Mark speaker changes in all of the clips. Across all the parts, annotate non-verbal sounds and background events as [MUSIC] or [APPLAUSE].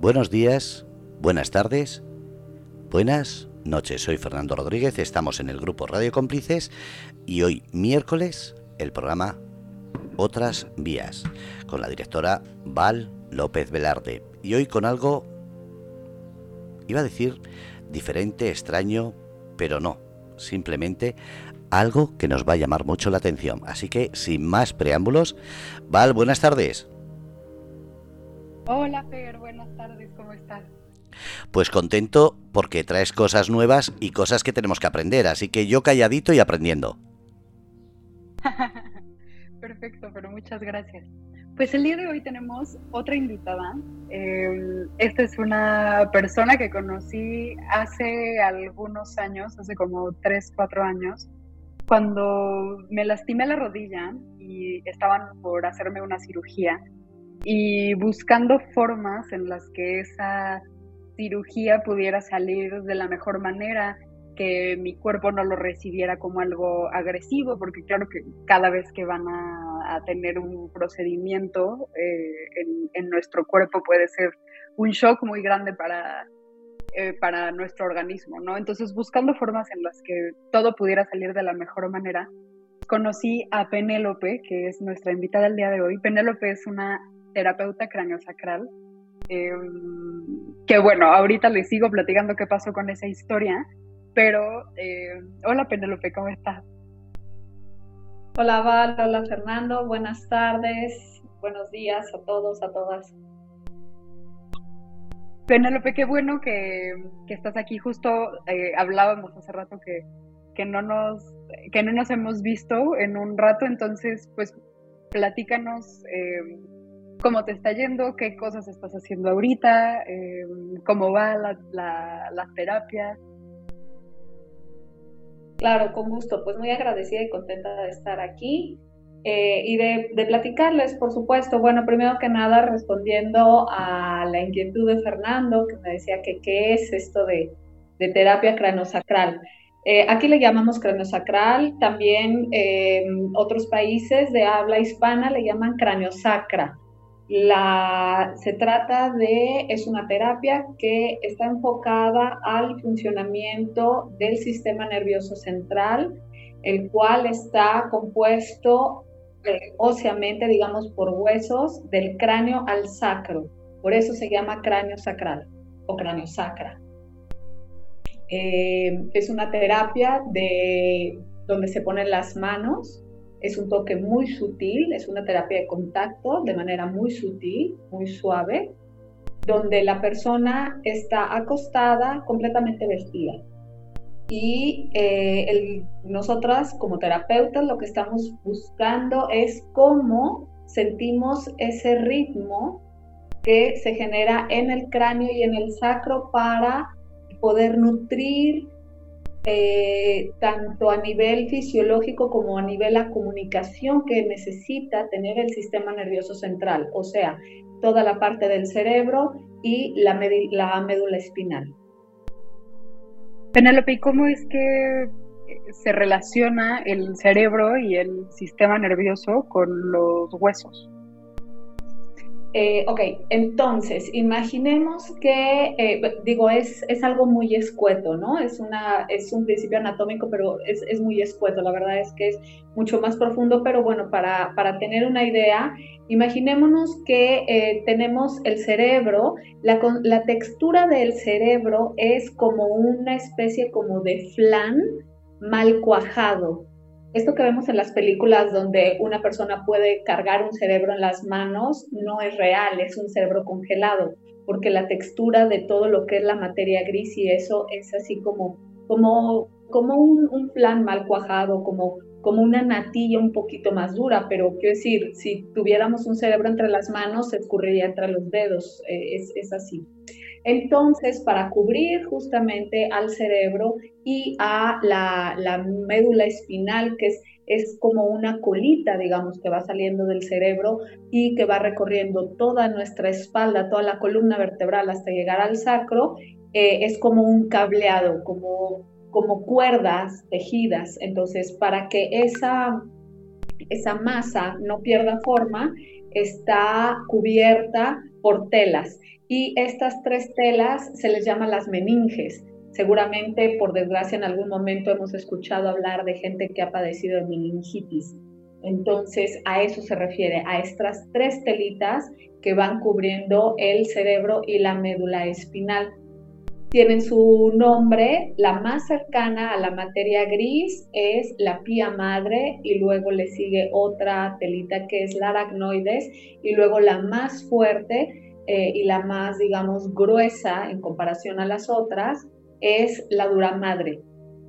Speaker 1: Buenos días, buenas tardes, buenas noches. Soy Fernando Rodríguez, estamos en el grupo Radio Cómplices y hoy miércoles el programa Otras Vías con la directora Val López Velarde. Y hoy con algo, iba a decir, diferente, extraño, pero no, simplemente algo que nos va a llamar mucho la atención. Así que, sin más preámbulos, Val, buenas tardes.
Speaker 2: Hola, Fer, buenas tardes, ¿cómo estás?
Speaker 1: Pues contento porque traes cosas nuevas y cosas que tenemos que aprender, así que yo calladito y aprendiendo. [LAUGHS]
Speaker 2: Perfecto, pero muchas gracias. Pues el día de hoy tenemos otra invitada. Em, esta es una persona que conocí hace algunos años, hace como 3, 4 años, cuando me lastimé la rodilla y estaban por hacerme una cirugía y buscando formas en las que esa cirugía pudiera salir de la mejor manera, que mi cuerpo no lo recibiera como algo agresivo, porque claro que cada vez que van a, tener un procedimiento eh, en, nuestro cuerpo puede ser un shock muy grande para, eh, para nuestro organismo, ¿no? Entonces, buscando formas en las que todo pudiera salir de la mejor manera, conocí a Penélope, que es nuestra invitada el día de hoy. Penélope es una terapeuta craneosacral. Eh, que bueno, ahorita les sigo platicando qué pasó con esa historia, pero eh, hola Penélope, ¿cómo estás?
Speaker 3: Hola Val, hola Fernando, buenas tardes, buenos días a todos, a todas.
Speaker 2: Penélope, qué bueno que, estás aquí. Justo eh, hablábamos hace rato que, que, no nos, que no nos hemos visto en un rato, entonces pues platícanos eh, cómo te está yendo, qué cosas estás haciendo ahorita, eh, cómo va la, la, terapia.
Speaker 3: Claro, con gusto. Pues muy agradecida y contenta de estar aquí eh, y de, platicarles, por supuesto. Bueno, primero que nada, respondiendo a la inquietud de Fernando, que me decía que qué es esto de, terapia cranosacral. Eh, aquí le llamamos craniosacral, también otros países de habla hispana le llaman craniosacra. La, se trata de, es una terapia que está enfocada al funcionamiento del sistema nervioso central, el cual está compuesto eh, óseamente, digamos, por huesos del cráneo al sacro. Por eso se llama cráneo sacral o cráneo sacra. Eh, es una terapia de, donde se ponen las manos es un toque muy sutil, es una terapia de contacto de manera muy sutil, muy suave, donde la persona está acostada completamente vestida. Y eh, nosotras como terapeutas lo que estamos buscando es cómo sentimos ese ritmo que se genera en el cráneo y en el sacro para poder nutrir eh, tanto a nivel fisiológico como a nivel la comunicación que necesita tener el sistema nervioso central, o sea, toda la parte del cerebro y la, la médula espinal.
Speaker 2: Penélope, ¿y cómo es que se relaciona el cerebro y el sistema nervioso con los huesos?
Speaker 3: Eh, ok, entonces, imaginemos que, eh, digo, es, es, algo muy escueto, ¿no? Es, una, es un principio anatómico, pero es, es, muy escueto, la verdad es que es mucho más profundo, pero bueno, para, para tener una idea, imaginémonos que eh, tenemos el cerebro, la, la textura del cerebro es como una especie como de flan mal cuajado, esto que vemos en las películas donde una persona puede cargar un cerebro en las manos no es real, es un cerebro congelado, porque la textura de todo lo que es la materia gris y eso es así como, como, como un, un plan mal cuajado, como, como una natilla un poquito más dura, pero quiero decir, si tuviéramos un cerebro entre las manos, se escurriría entre los dedos, eh, es, es así. Entonces, para cubrir justamente al cerebro y a la, médula espinal, que es, como una colita, digamos, que va saliendo del cerebro y que va recorriendo toda nuestra espalda, toda la columna vertebral hasta llegar al sacro, eh, es como un cableado, como, como cuerdas tejidas. Entonces, para que esa, esa masa no pierda forma, está cubierta por telas y estas tres telas se les llama las meninges. Seguramente, por desgracia, en algún momento hemos escuchado hablar de gente que ha padecido de meningitis. Entonces, a eso se refiere, a estas tres telitas que van cubriendo el cerebro y la médula espinal. Tienen su nombre, la más cercana a la materia gris es la pía madre y luego le sigue otra telita que es la aracnoides y luego la más fuerte eh, y la más, digamos, gruesa en comparación a las otras es la dura madre.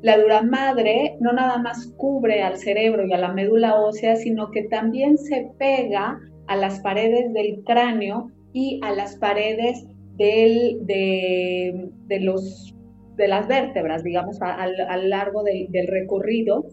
Speaker 3: La dura madre no nada más cubre al cerebro y a la médula ósea, sino que también se pega a las paredes del cráneo y a las paredes de, los, de las vértebras, digamos, a, lo largo del recorrido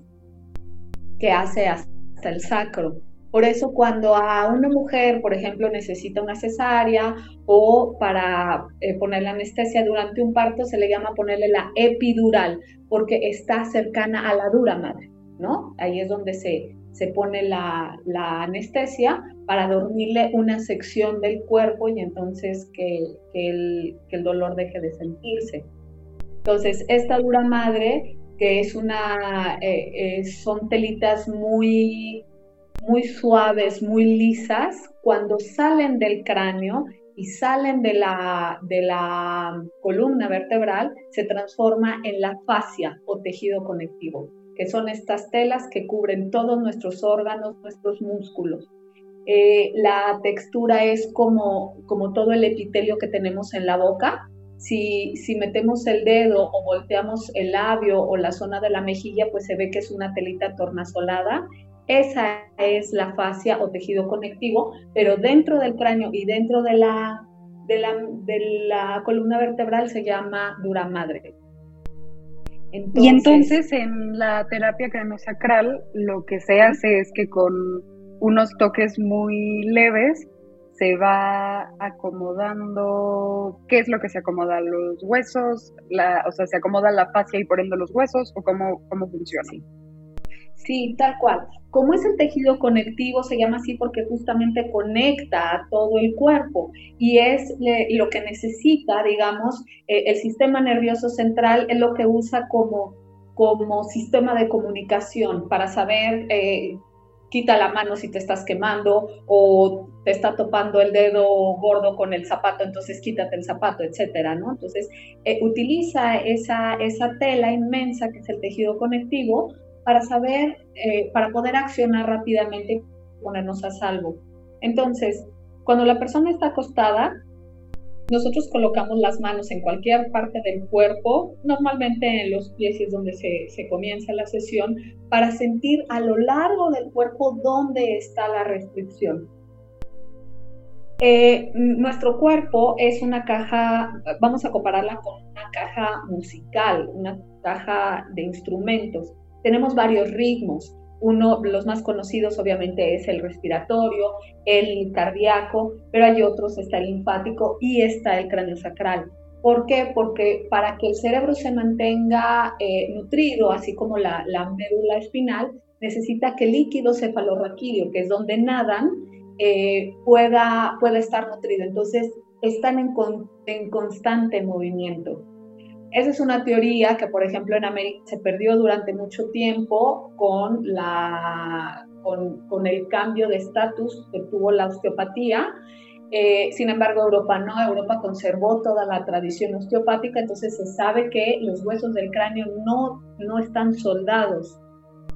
Speaker 3: que hace hasta el sacro. Por eso cuando a una mujer, por ejemplo, necesita una cesárea o para eh, ponerle anestesia durante un parto, se le llama ponerle la epidural, porque está cercana a la dura madre, ¿no? Ahí es donde se, se pone la, anestesia para dormirle una sección del cuerpo y entonces que, el, dolor deje de sentirse. Entonces, esta dura madre, que es una, eh, eh, son telitas muy muy suaves, muy lisas, cuando salen del cráneo y salen de la, de la columna vertebral, se transforma en la fascia o tejido conectivo, que son estas telas que cubren todos nuestros órganos, nuestros músculos. Eh, la textura es como, como todo el epitelio que tenemos en la boca. Si, si metemos el dedo o volteamos el labio o la zona de la mejilla, pues se ve que es una telita tornasolada esa es la fascia o tejido conectivo, pero dentro del cráneo y dentro de la, de la, columna vertebral se llama dura madre.
Speaker 2: y entonces en la terapia craniosacral lo que se hace es que con unos toques muy leves se va acomodando, ¿qué es lo que se acomoda? ¿Los huesos? La, o sea, ¿se acomoda la fascia y por ende los huesos? ¿O cómo, cómo funciona?
Speaker 3: Sí, tal cual. Como es el tejido conectivo, se llama así porque justamente conecta a todo el cuerpo y es lo que necesita, digamos, eh, el sistema nervioso central es lo que usa como, como sistema de comunicación para saber, eh, quita la mano si te estás quemando o te está topando el dedo gordo con el zapato, entonces quítate el zapato, etcétera, ¿no? Entonces, eh, utiliza esa, esa tela inmensa que es el tejido conectivo para saber, eh, para poder accionar rápidamente ponernos a salvo. Entonces, cuando la persona está acostada, nosotros colocamos las manos en cualquier parte del cuerpo, normalmente en los pies es donde se, comienza la sesión, para sentir a lo largo del cuerpo dónde está la restricción. Eh, nuestro cuerpo es una caja, vamos a compararla con una caja musical, una caja de instrumentos tenemos varios ritmos. Uno, los más conocidos obviamente es el respiratorio, el cardíaco, pero hay otros, está el linfático y está el cráneo sacral. ¿Por qué? Porque para que el cerebro se mantenga eh, nutrido, así como la, médula espinal, necesita que el líquido cefalorraquídeo, que es donde nadan, eh, pueda, pueda estar nutrido. Entonces, están en, en constante movimiento. Esa es una teoría que, por ejemplo, en América se perdió durante mucho tiempo con, la, con, el cambio de estatus que tuvo la osteopatía. Eh, sin embargo, Europa no, Europa conservó toda la tradición osteopática, entonces se sabe que los huesos del cráneo no, no están soldados.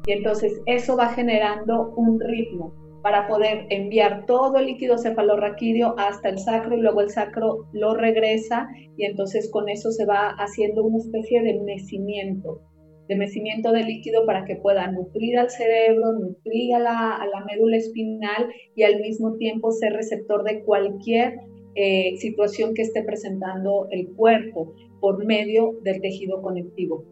Speaker 3: Y entonces eso va generando un ritmo para poder enviar todo el líquido cefalorraquídeo hasta el sacro y luego el sacro lo regresa y entonces con eso se va haciendo una especie de mecimiento, de mecimiento de líquido para que pueda nutrir al cerebro, nutrir a la, médula espinal y al mismo tiempo ser receptor de cualquier eh, situación que esté presentando el cuerpo por medio del tejido conectivo.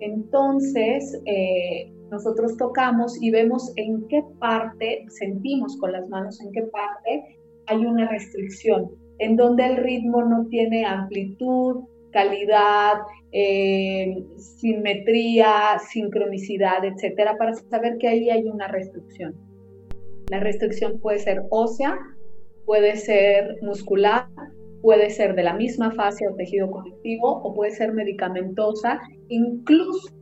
Speaker 3: Entonces, eh, nosotros tocamos y vemos en qué parte, sentimos con las manos en qué parte hay una restricción, en donde el ritmo no tiene amplitud, calidad, eh, simetría, sincronicidad, etcétera, para saber que ahí hay una restricción. La restricción puede ser ósea, puede ser muscular, puede ser de la misma fase o tejido conectivo o puede ser medicamentosa, incluso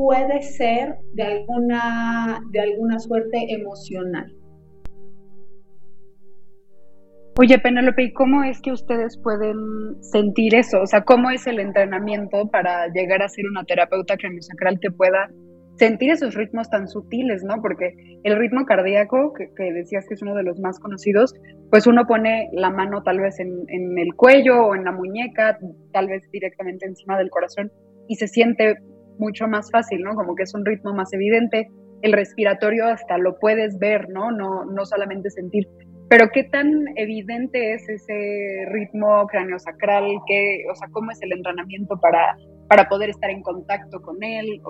Speaker 3: puede ser de alguna, de alguna suerte emocional.
Speaker 2: Oye, Penélope, ¿y cómo es que ustedes pueden sentir eso? O sea, ¿cómo es el entrenamiento para llegar a ser una terapeuta craniosacral que pueda sentir esos ritmos tan sutiles, ¿no? Porque el ritmo cardíaco, que, decías que es uno de los más conocidos, pues uno pone la mano tal vez en, en, el cuello o en la muñeca, tal vez directamente encima del corazón, y se siente mucho más fácil, ¿no? Como que es un ritmo más evidente. El respiratorio hasta lo puedes ver, ¿no? No, no solamente sentir. Pero qué tan evidente es ese ritmo craneosacral, ¿Qué, o sea, cómo es el entrenamiento para, para poder estar en contacto con él,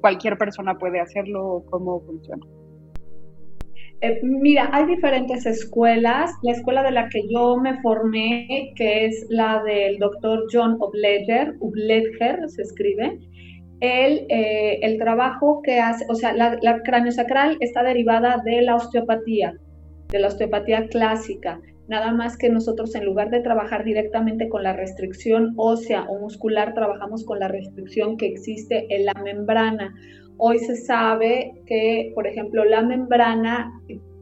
Speaker 2: cualquier persona puede hacerlo, cómo funciona.
Speaker 3: Eh, mira, hay diferentes escuelas. La escuela de la que yo me formé, que es la del doctor John Obledger, Obledger se escribe, el, eh, el trabajo que hace, o sea, la, la craneosacral está derivada de la osteopatía de la osteopatía clásica, nada más que nosotros en lugar de trabajar directamente con la restricción ósea o muscular, trabajamos con la restricción que existe en la membrana. Hoy se sabe que, por ejemplo, la membrana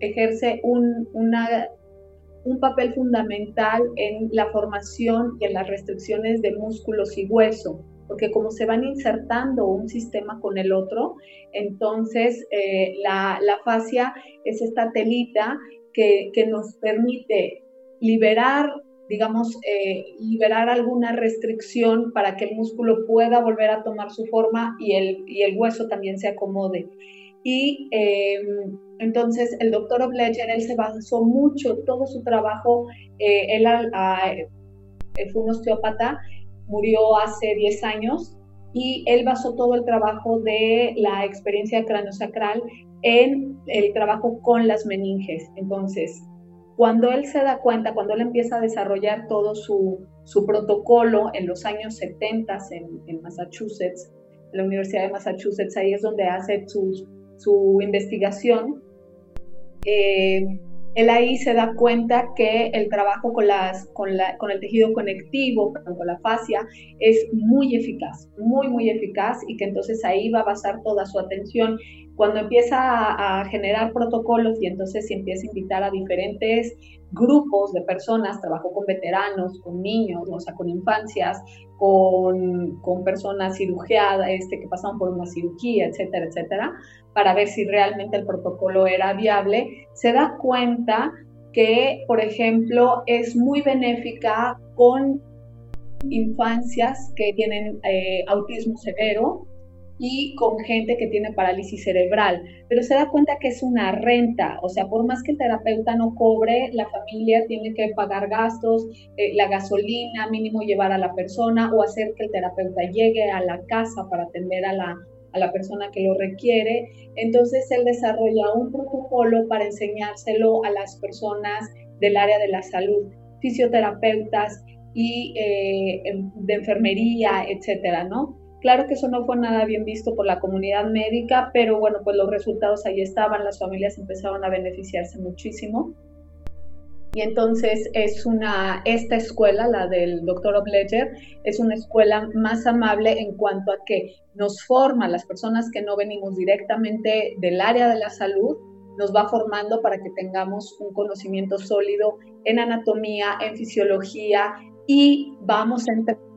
Speaker 3: ejerce un, un papel fundamental en la formación y en las restricciones de músculos y hueso porque como se van insertando un sistema con el otro, entonces eh, la, fascia es esta telita que, nos permite liberar, digamos, eh, liberar alguna restricción para que el músculo pueda volver a tomar su forma y el, hueso también se acomode. Y em, entonces el doctor Obleger, él se basó mucho, todo su trabajo, eh, él, él fue un osteópata murió hace 10 años y él basó todo el trabajo de la experiencia craniosacral en el trabajo con las meninges. Entonces, cuando él se da cuenta, cuando él empieza a desarrollar todo su, su protocolo en los años 70 en, en, Massachusetts, en la Universidad de Massachusetts, ahí es donde hace su, su investigación, eh, él ahí se da cuenta que el trabajo con, las, con, la, con el tejido conectivo, con la fascia, es muy eficaz, muy, muy eficaz y que entonces ahí va a basar toda su atención. Cuando empieza a, generar protocolos y entonces empieza a invitar a diferentes grupos de personas, trabajo con veteranos, con niños, o sea, con infancias, con, con personas cirugiadas, este, que pasaban por una cirugía, etcétera, etcétera, para ver si realmente el protocolo era viable, se da cuenta que, por ejemplo, es muy benéfica con infancias que tienen eh, autismo severo y con gente que tiene parálisis cerebral, pero se da cuenta que es una renta, o sea, por más que el terapeuta no cobre, la familia tiene que pagar gastos, eh, la gasolina, mínimo llevar a la persona o hacer que el terapeuta llegue a la casa para atender a la, a la persona que lo requiere. Entonces él desarrolla un protocolo para enseñárselo a las personas del área de la salud, fisioterapeutas y eh, de enfermería, etcétera, ¿no? Claro que eso no fue nada bien visto por la comunidad médica, pero bueno, pues los resultados ahí estaban, las familias empezaron a beneficiarse muchísimo. Y entonces es una, esta escuela, la del doctor Obleger, es una escuela más amable en cuanto a que nos forma las personas que no venimos directamente del área de la salud, nos va formando para que tengamos un conocimiento sólido en anatomía, en fisiología y vamos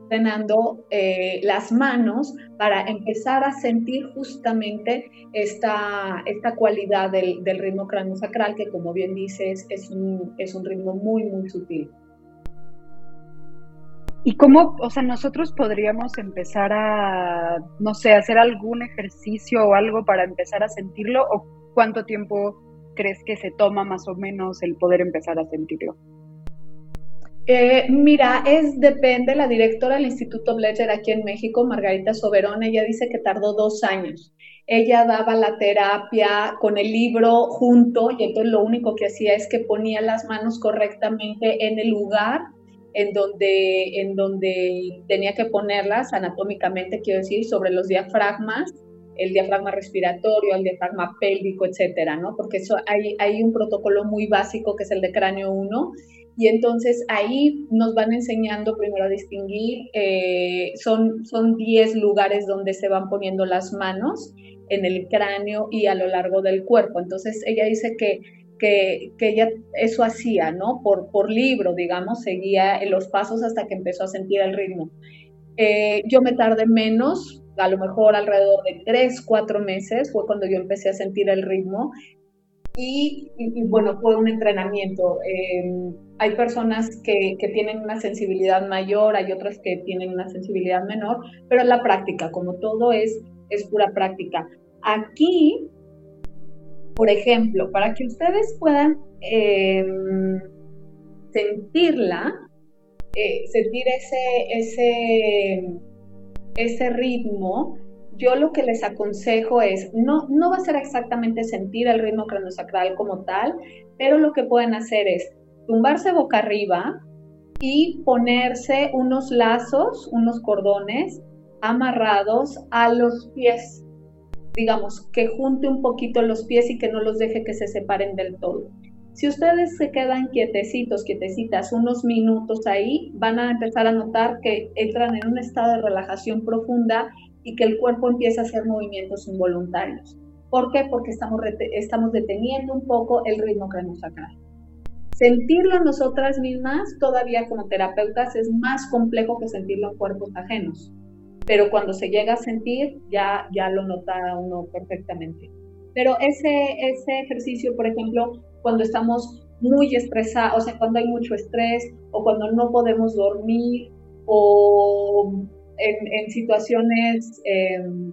Speaker 3: entrenando eh, las manos para empezar a sentir justamente esta, esta cualidad del, del ritmo craniosacral que como bien dices es un, es un ritmo muy, muy sutil.
Speaker 2: ¿Y cómo, o sea, nosotros podríamos empezar a, no sé, hacer algún ejercicio o algo para empezar a sentirlo? ¿O cuánto tiempo crees que se toma más o menos el poder empezar a sentirlo?
Speaker 3: Eh, mira, es depende, la directora del Instituto Bledger aquí en México, Margarita Soberón, ella dice que tardó dos años. Ella daba la terapia con el libro junto y entonces lo único que hacía es que ponía las manos correctamente en el lugar en donde, en donde tenía que ponerlas anatómicamente, quiero decir, sobre los diafragmas, el diafragma respiratorio, el diafragma pélvico, etcétera, ¿no? Porque eso hay, hay un protocolo muy básico que es el de cráneo 1 y entonces ahí nos van enseñando primero a distinguir, eh, son, son 10 lugares donde se van poniendo las manos en el cráneo y a lo largo del cuerpo. Entonces ella dice que, que, que ella eso hacía, ¿no? Por, por libro, digamos, seguía los pasos hasta que empezó a sentir el ritmo. Eh, yo me tardé menos, a lo mejor alrededor de 3, 4 meses, fue cuando yo empecé a sentir el ritmo. Y, bueno, fue un entrenamiento. Eh, hay personas que, tienen una sensibilidad mayor, hay otras que tienen una sensibilidad menor, pero la práctica, como todo es, es pura práctica. Aquí, por ejemplo, para que ustedes puedan em, sentirla, eh, sentir ese, ese, ese ritmo, yo lo que les aconsejo es, no, no va a ser exactamente sentir el ritmo cronosacral como tal, pero lo que pueden hacer es tumbarse boca arriba y ponerse unos lazos, unos cordones amarrados a los pies. Digamos, que junte un poquito los pies y que no los deje que se separen del todo. Si ustedes se quedan quietecitos, quietecitas, unos minutos ahí, van a empezar a notar que entran en un estado de relajación profunda y que el cuerpo empieza a hacer movimientos involuntarios. ¿Por qué? Porque estamos, deteniendo un poco el ritmo craniosacral. Sentirlo nosotras mismas, todavía como terapeutas, es más complejo que sentirlo en cuerpos ajenos. Pero cuando se llega a sentir, ya, ya lo nota uno perfectamente. Pero ese, ese ejercicio, por ejemplo, cuando estamos muy estresados, o sea, cuando hay mucho estrés o cuando no podemos dormir o en, situaciones, em,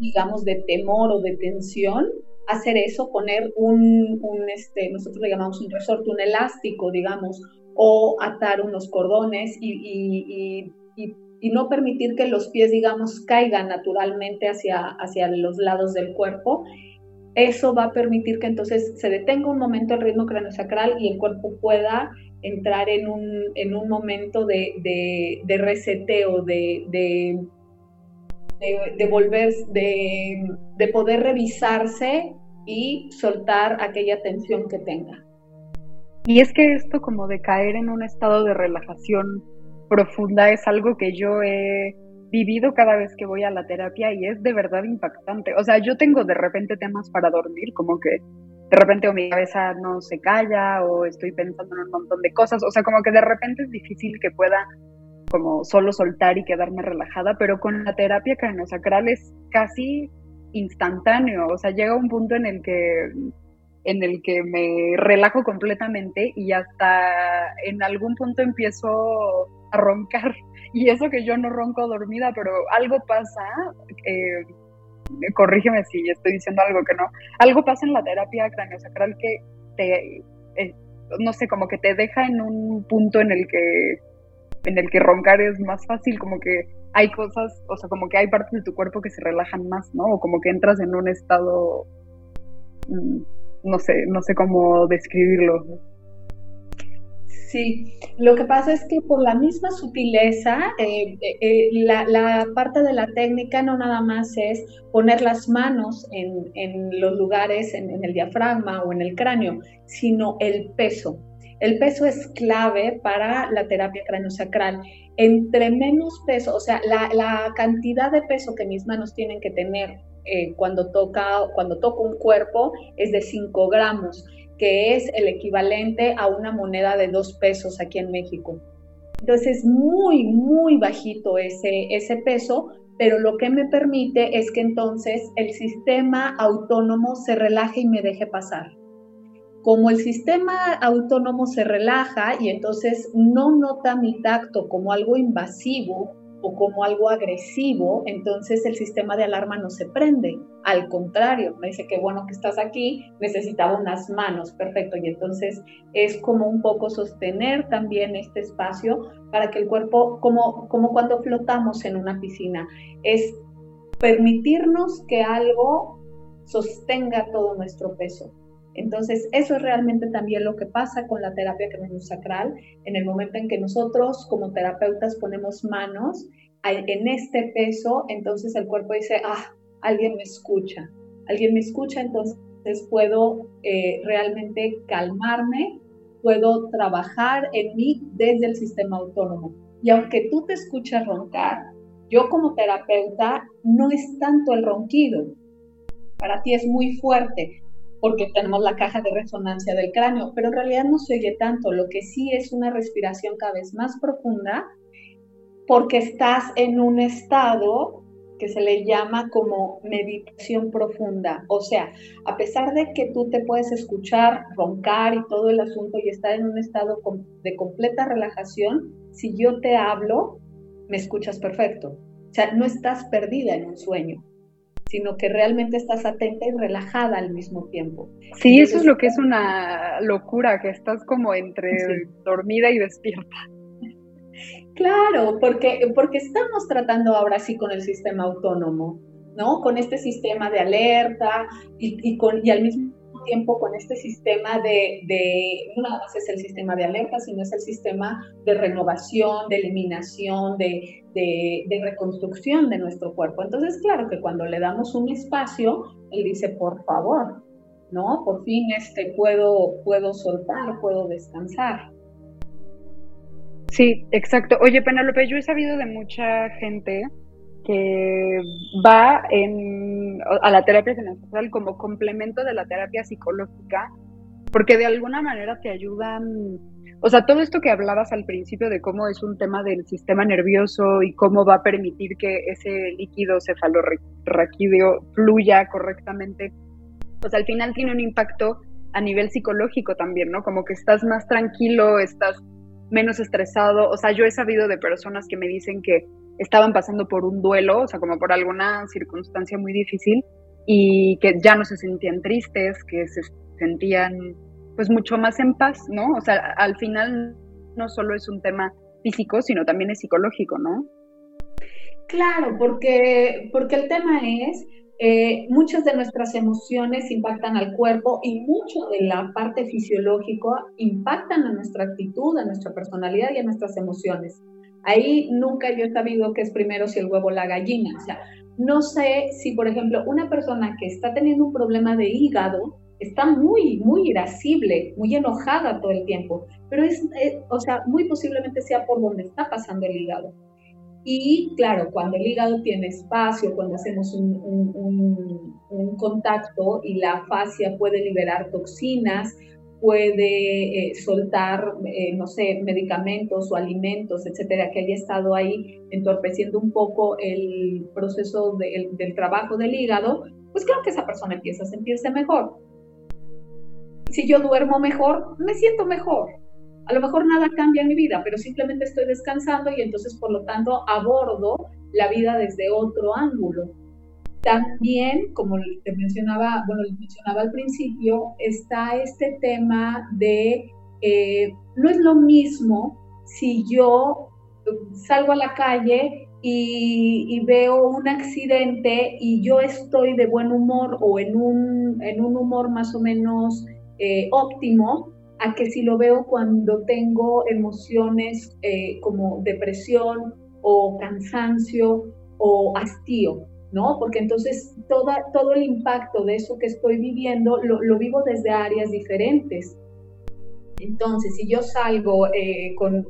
Speaker 3: digamos, de temor o de tensión, hacer eso, poner un, este, nosotros le llamamos un resorte, un elástico, digamos, o atar unos cordones y, no permitir que los pies, digamos, caigan naturalmente hacia, hacia los lados del cuerpo. Eso va a permitir que entonces se detenga un momento el ritmo craniosacral y el cuerpo pueda entrar en un, en un momento de, de reseteo, de, de, volver, de, de poder revisarse y soltar aquella tensión que tenga.
Speaker 2: Y es que esto como de caer en un estado de relajación profunda es algo que yo he vivido cada vez que voy a la terapia y es de verdad impactante. O sea, yo tengo de repente temas para dormir, como que de repente o mi cabeza no se calla o estoy pensando en un montón de cosas, o sea, como que de repente es difícil que pueda como solo soltar y quedarme relajada, pero con la terapia craniosacral es casi instantáneo, o sea, llega un punto en el que en el que me relajo completamente y hasta en algún punto empiezo a roncar. [LAUGHS] Y eso que yo no ronco dormida, pero algo pasa, eh, corrígeme si estoy diciendo algo que no, algo pasa en la terapia craniosacral que te, eh, no sé, como que te deja en un punto en el que en el que roncar es más fácil, como que hay cosas, o sea, como que hay partes de tu cuerpo que se relajan más, ¿no? O como que entras en un estado, mm, no sé, no sé cómo describirlo.
Speaker 3: Sí, lo que pasa es que por la misma sutileza, eh, eh, eh, la, parte de la técnica no nada más es poner las manos en, los lugares, en, en el diafragma o en el cráneo, sino el peso. El peso es clave para la terapia craniosacral. Entre menos peso, o sea, la, cantidad de peso que mis manos tienen que tener eh, cuando, toca, cuando toco un cuerpo es de 5 gramos, que es el equivalente a una moneda de 2 pesos aquí en México. Entonces es muy, muy bajito ese, ese peso, pero lo que me permite es que entonces el sistema autónomo se relaje y me deje pasar como el sistema autónomo se relaja y entonces no nota mi tacto como algo invasivo o como algo agresivo, entonces el sistema de alarma no se prende. Al contrario, me dice que bueno que estás aquí, necesitaba unas manos, perfecto. Y entonces es como un poco sostener también este espacio para que el cuerpo, como, cuando flotamos en una piscina, es permitirnos que algo sostenga todo nuestro peso. Entonces, eso es realmente también lo que pasa con la terapia sacral En el momento en que nosotros como terapeutas ponemos manos en este peso, entonces el cuerpo dice, ah, alguien me escucha, alguien me escucha, entonces puedo eh, realmente calmarme puedo trabajar en mí desde el sistema autónomo. Y aunque tú te escuchas roncar, yo como terapeuta no es tanto el ronquido. Para ti es muy fuerte porque tenemos la caja de resonancia del cráneo, pero en realidad no se oye tanto. Lo que sí es una respiración cada vez más profunda porque estás en un estado que se le llama como meditación profunda. O sea, a pesar de que tú te puedes escuchar, roncar y todo el asunto y estar en un estado de completa relajación, si yo te hablo, me escuchas perfecto. O sea, no estás perdida en un sueño, sino que realmente estás atenta y relajada al mismo tiempo.
Speaker 2: Sí, eso es lo que es una locura, que estás como entre dormida y despierta.
Speaker 3: Claro, porque, porque estamos tratando ahora sí con el sistema autónomo, ¿no? Con este sistema de alerta y, y, con, y al mismo tiempo con este sistema de, no nada más es el sistema de alerta, sino es el sistema de renovación, de eliminación, de, de, de, reconstrucción de nuestro cuerpo. Entonces, claro que cuando le damos un espacio, él dice, por favor, ¿no? Por fin este, puedo, puedo soltar, puedo descansar.
Speaker 2: Sí, exacto. Oye, Penélope, yo he sabido de mucha gente que va a la terapia sensorial como complemento de la terapia psicológica, porque de alguna manera te ayudan, o sea, todo esto que hablabas al principio de cómo es un tema del sistema nervioso y cómo va a permitir que ese líquido cefalorraquídeo fluya correctamente, pues al final tiene un impacto a nivel psicológico también, ¿no? Como que estás más tranquilo, estás menos estresado. O sea, yo he sabido de personas que me dicen que estaban pasando por un duelo, o sea, como por alguna circunstancia muy difícil y que ya no se sentían tristes, que se sentían pues mucho más en paz, ¿no? O sea, al final no solo es un tema físico, sino también es psicológico, ¿no?
Speaker 3: Claro, porque, porque el tema es eh, muchas de nuestras emociones impactan al cuerpo y mucho de la parte fisiológica impactan a nuestra actitud, a nuestra personalidad y a nuestras emociones. Ahí nunca yo he sabido que es primero si el huevo o la gallina. O sea, no sé si, por ejemplo, una persona que está teniendo un problema de hígado está muy, muy irascible, muy enojada todo el tiempo, pero es, eh, o sea, muy posiblemente sea por donde está pasando el hígado. Y claro, cuando el hígado tiene espacio, cuando hacemos un, contacto y la fascia puede liberar toxinas, puede eh, soltar, eh, no sé, medicamentos o alimentos, etcétera, que haya estado ahí entorpeciendo un poco el proceso del trabajo del hígado, pues claro que esa persona empieza a sentirse mejor. Si yo duermo mejor, me siento mejor. A lo mejor nada cambia en mi vida, pero simplemente estoy descansando y entonces, por lo tanto, abordo la vida desde otro ángulo. También, como te mencionaba, bueno, les mencionaba al principio, está este tema de eh, no es lo mismo si yo salgo a la calle y, veo un accidente y yo estoy de buen humor o en un, en un humor más o menos eh, óptimo, a que si lo veo cuando tengo emociones eh, como depresión o cansancio o hastío, ¿no? Porque entonces toda, todo el impacto de eso que estoy viviendo lo, vivo desde áreas diferentes. Entonces, si yo salgo eh, con,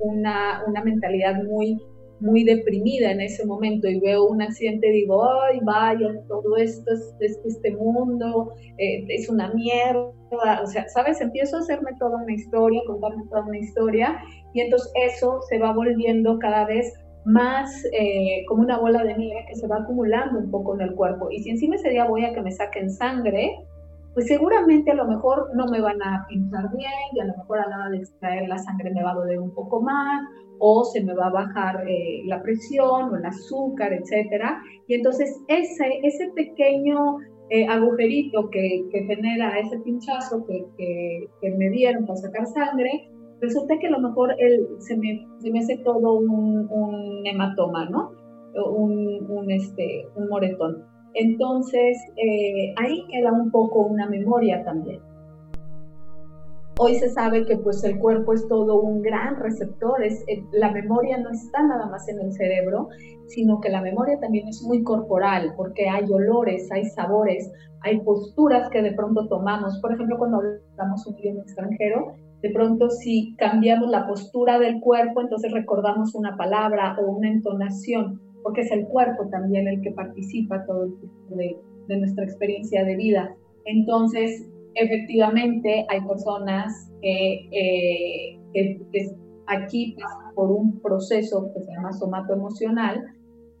Speaker 3: una, una mentalidad muy muy deprimida en ese momento y veo un accidente, digo, ay, vaya, todo esto es, este mundo, eh, es una mierda, o sea, ¿sabes? Empiezo a hacerme toda una historia, contarme toda una historia, y entonces eso se va volviendo cada vez más eh, como una bola de nieve que se va acumulando un poco en el cuerpo. Y si encima ese día voy a que me saquen sangre, pues seguramente a lo mejor no me van a pintar bien y a lo mejor a la hora de extraer la sangre me va a doler un poco más o se me va a bajar eh, la presión o el azúcar, etcétera. Y entonces ese, ese pequeño eh, agujerito que, que, genera ese pinchazo que, que, me dieron para sacar sangre, resulta que a lo mejor el, se, me, se me hace todo un, un hematoma, ¿no? Un, un, este, un moretón. Entonces, eh, ahí queda un poco una memoria también. Hoy se sabe que pues el cuerpo es todo un gran receptor, es, eh, la memoria no está nada más en el cerebro, sino que la memoria también es muy corporal, porque hay olores, hay sabores, hay posturas que de pronto tomamos. Por ejemplo, cuando hablamos un idioma extranjero, de pronto si cambiamos la postura del cuerpo, entonces recordamos una palabra o una entonación, porque es el cuerpo también el que participa todo el de, de nuestra experiencia de vida. Entonces, efectivamente, hay personas que, eh, que, que aquí pasan por un proceso que se llama somatoemocional,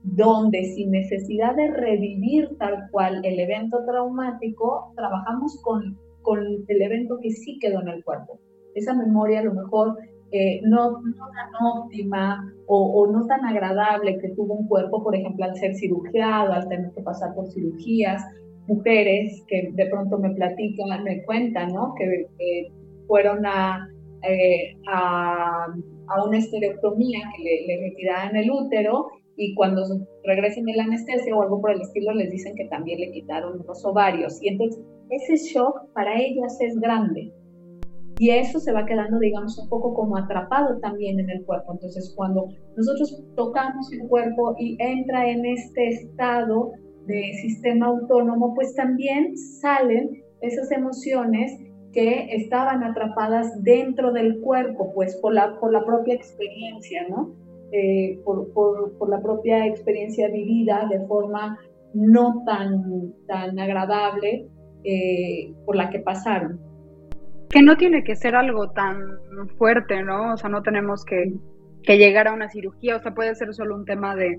Speaker 3: donde sin necesidad de revivir tal cual el evento traumático, trabajamos con, con el evento que sí quedó en el cuerpo. Esa memoria a lo mejor eh, no, no, tan óptima o, o, no tan agradable que tuvo un cuerpo, por ejemplo, al ser cirugiado, al tener que pasar por cirugías, mujeres que de pronto me platican, me cuentan, ¿no? Que, fueron a, eh, a, a, una estereotomía que le, le retiraban el útero y cuando regresen de la anestesia o algo por el estilo les dicen que también le quitaron los ovarios. Y entonces ese shock para ellas es grande. Y eso se va quedando, digamos, un poco como atrapado también en el cuerpo. Entonces, cuando nosotros tocamos el cuerpo y entra en este estado de sistema autónomo, pues también salen esas emociones que estaban atrapadas dentro del cuerpo, pues por la, por la propia experiencia, ¿no? Eh, por, por, por, la propia experiencia vivida de forma no tan, tan agradable eh, por la que pasaron.
Speaker 2: Que no tiene que ser algo tan fuerte, ¿no? O sea, no tenemos que, que llegar a una cirugía, o sea, puede ser solo un tema de,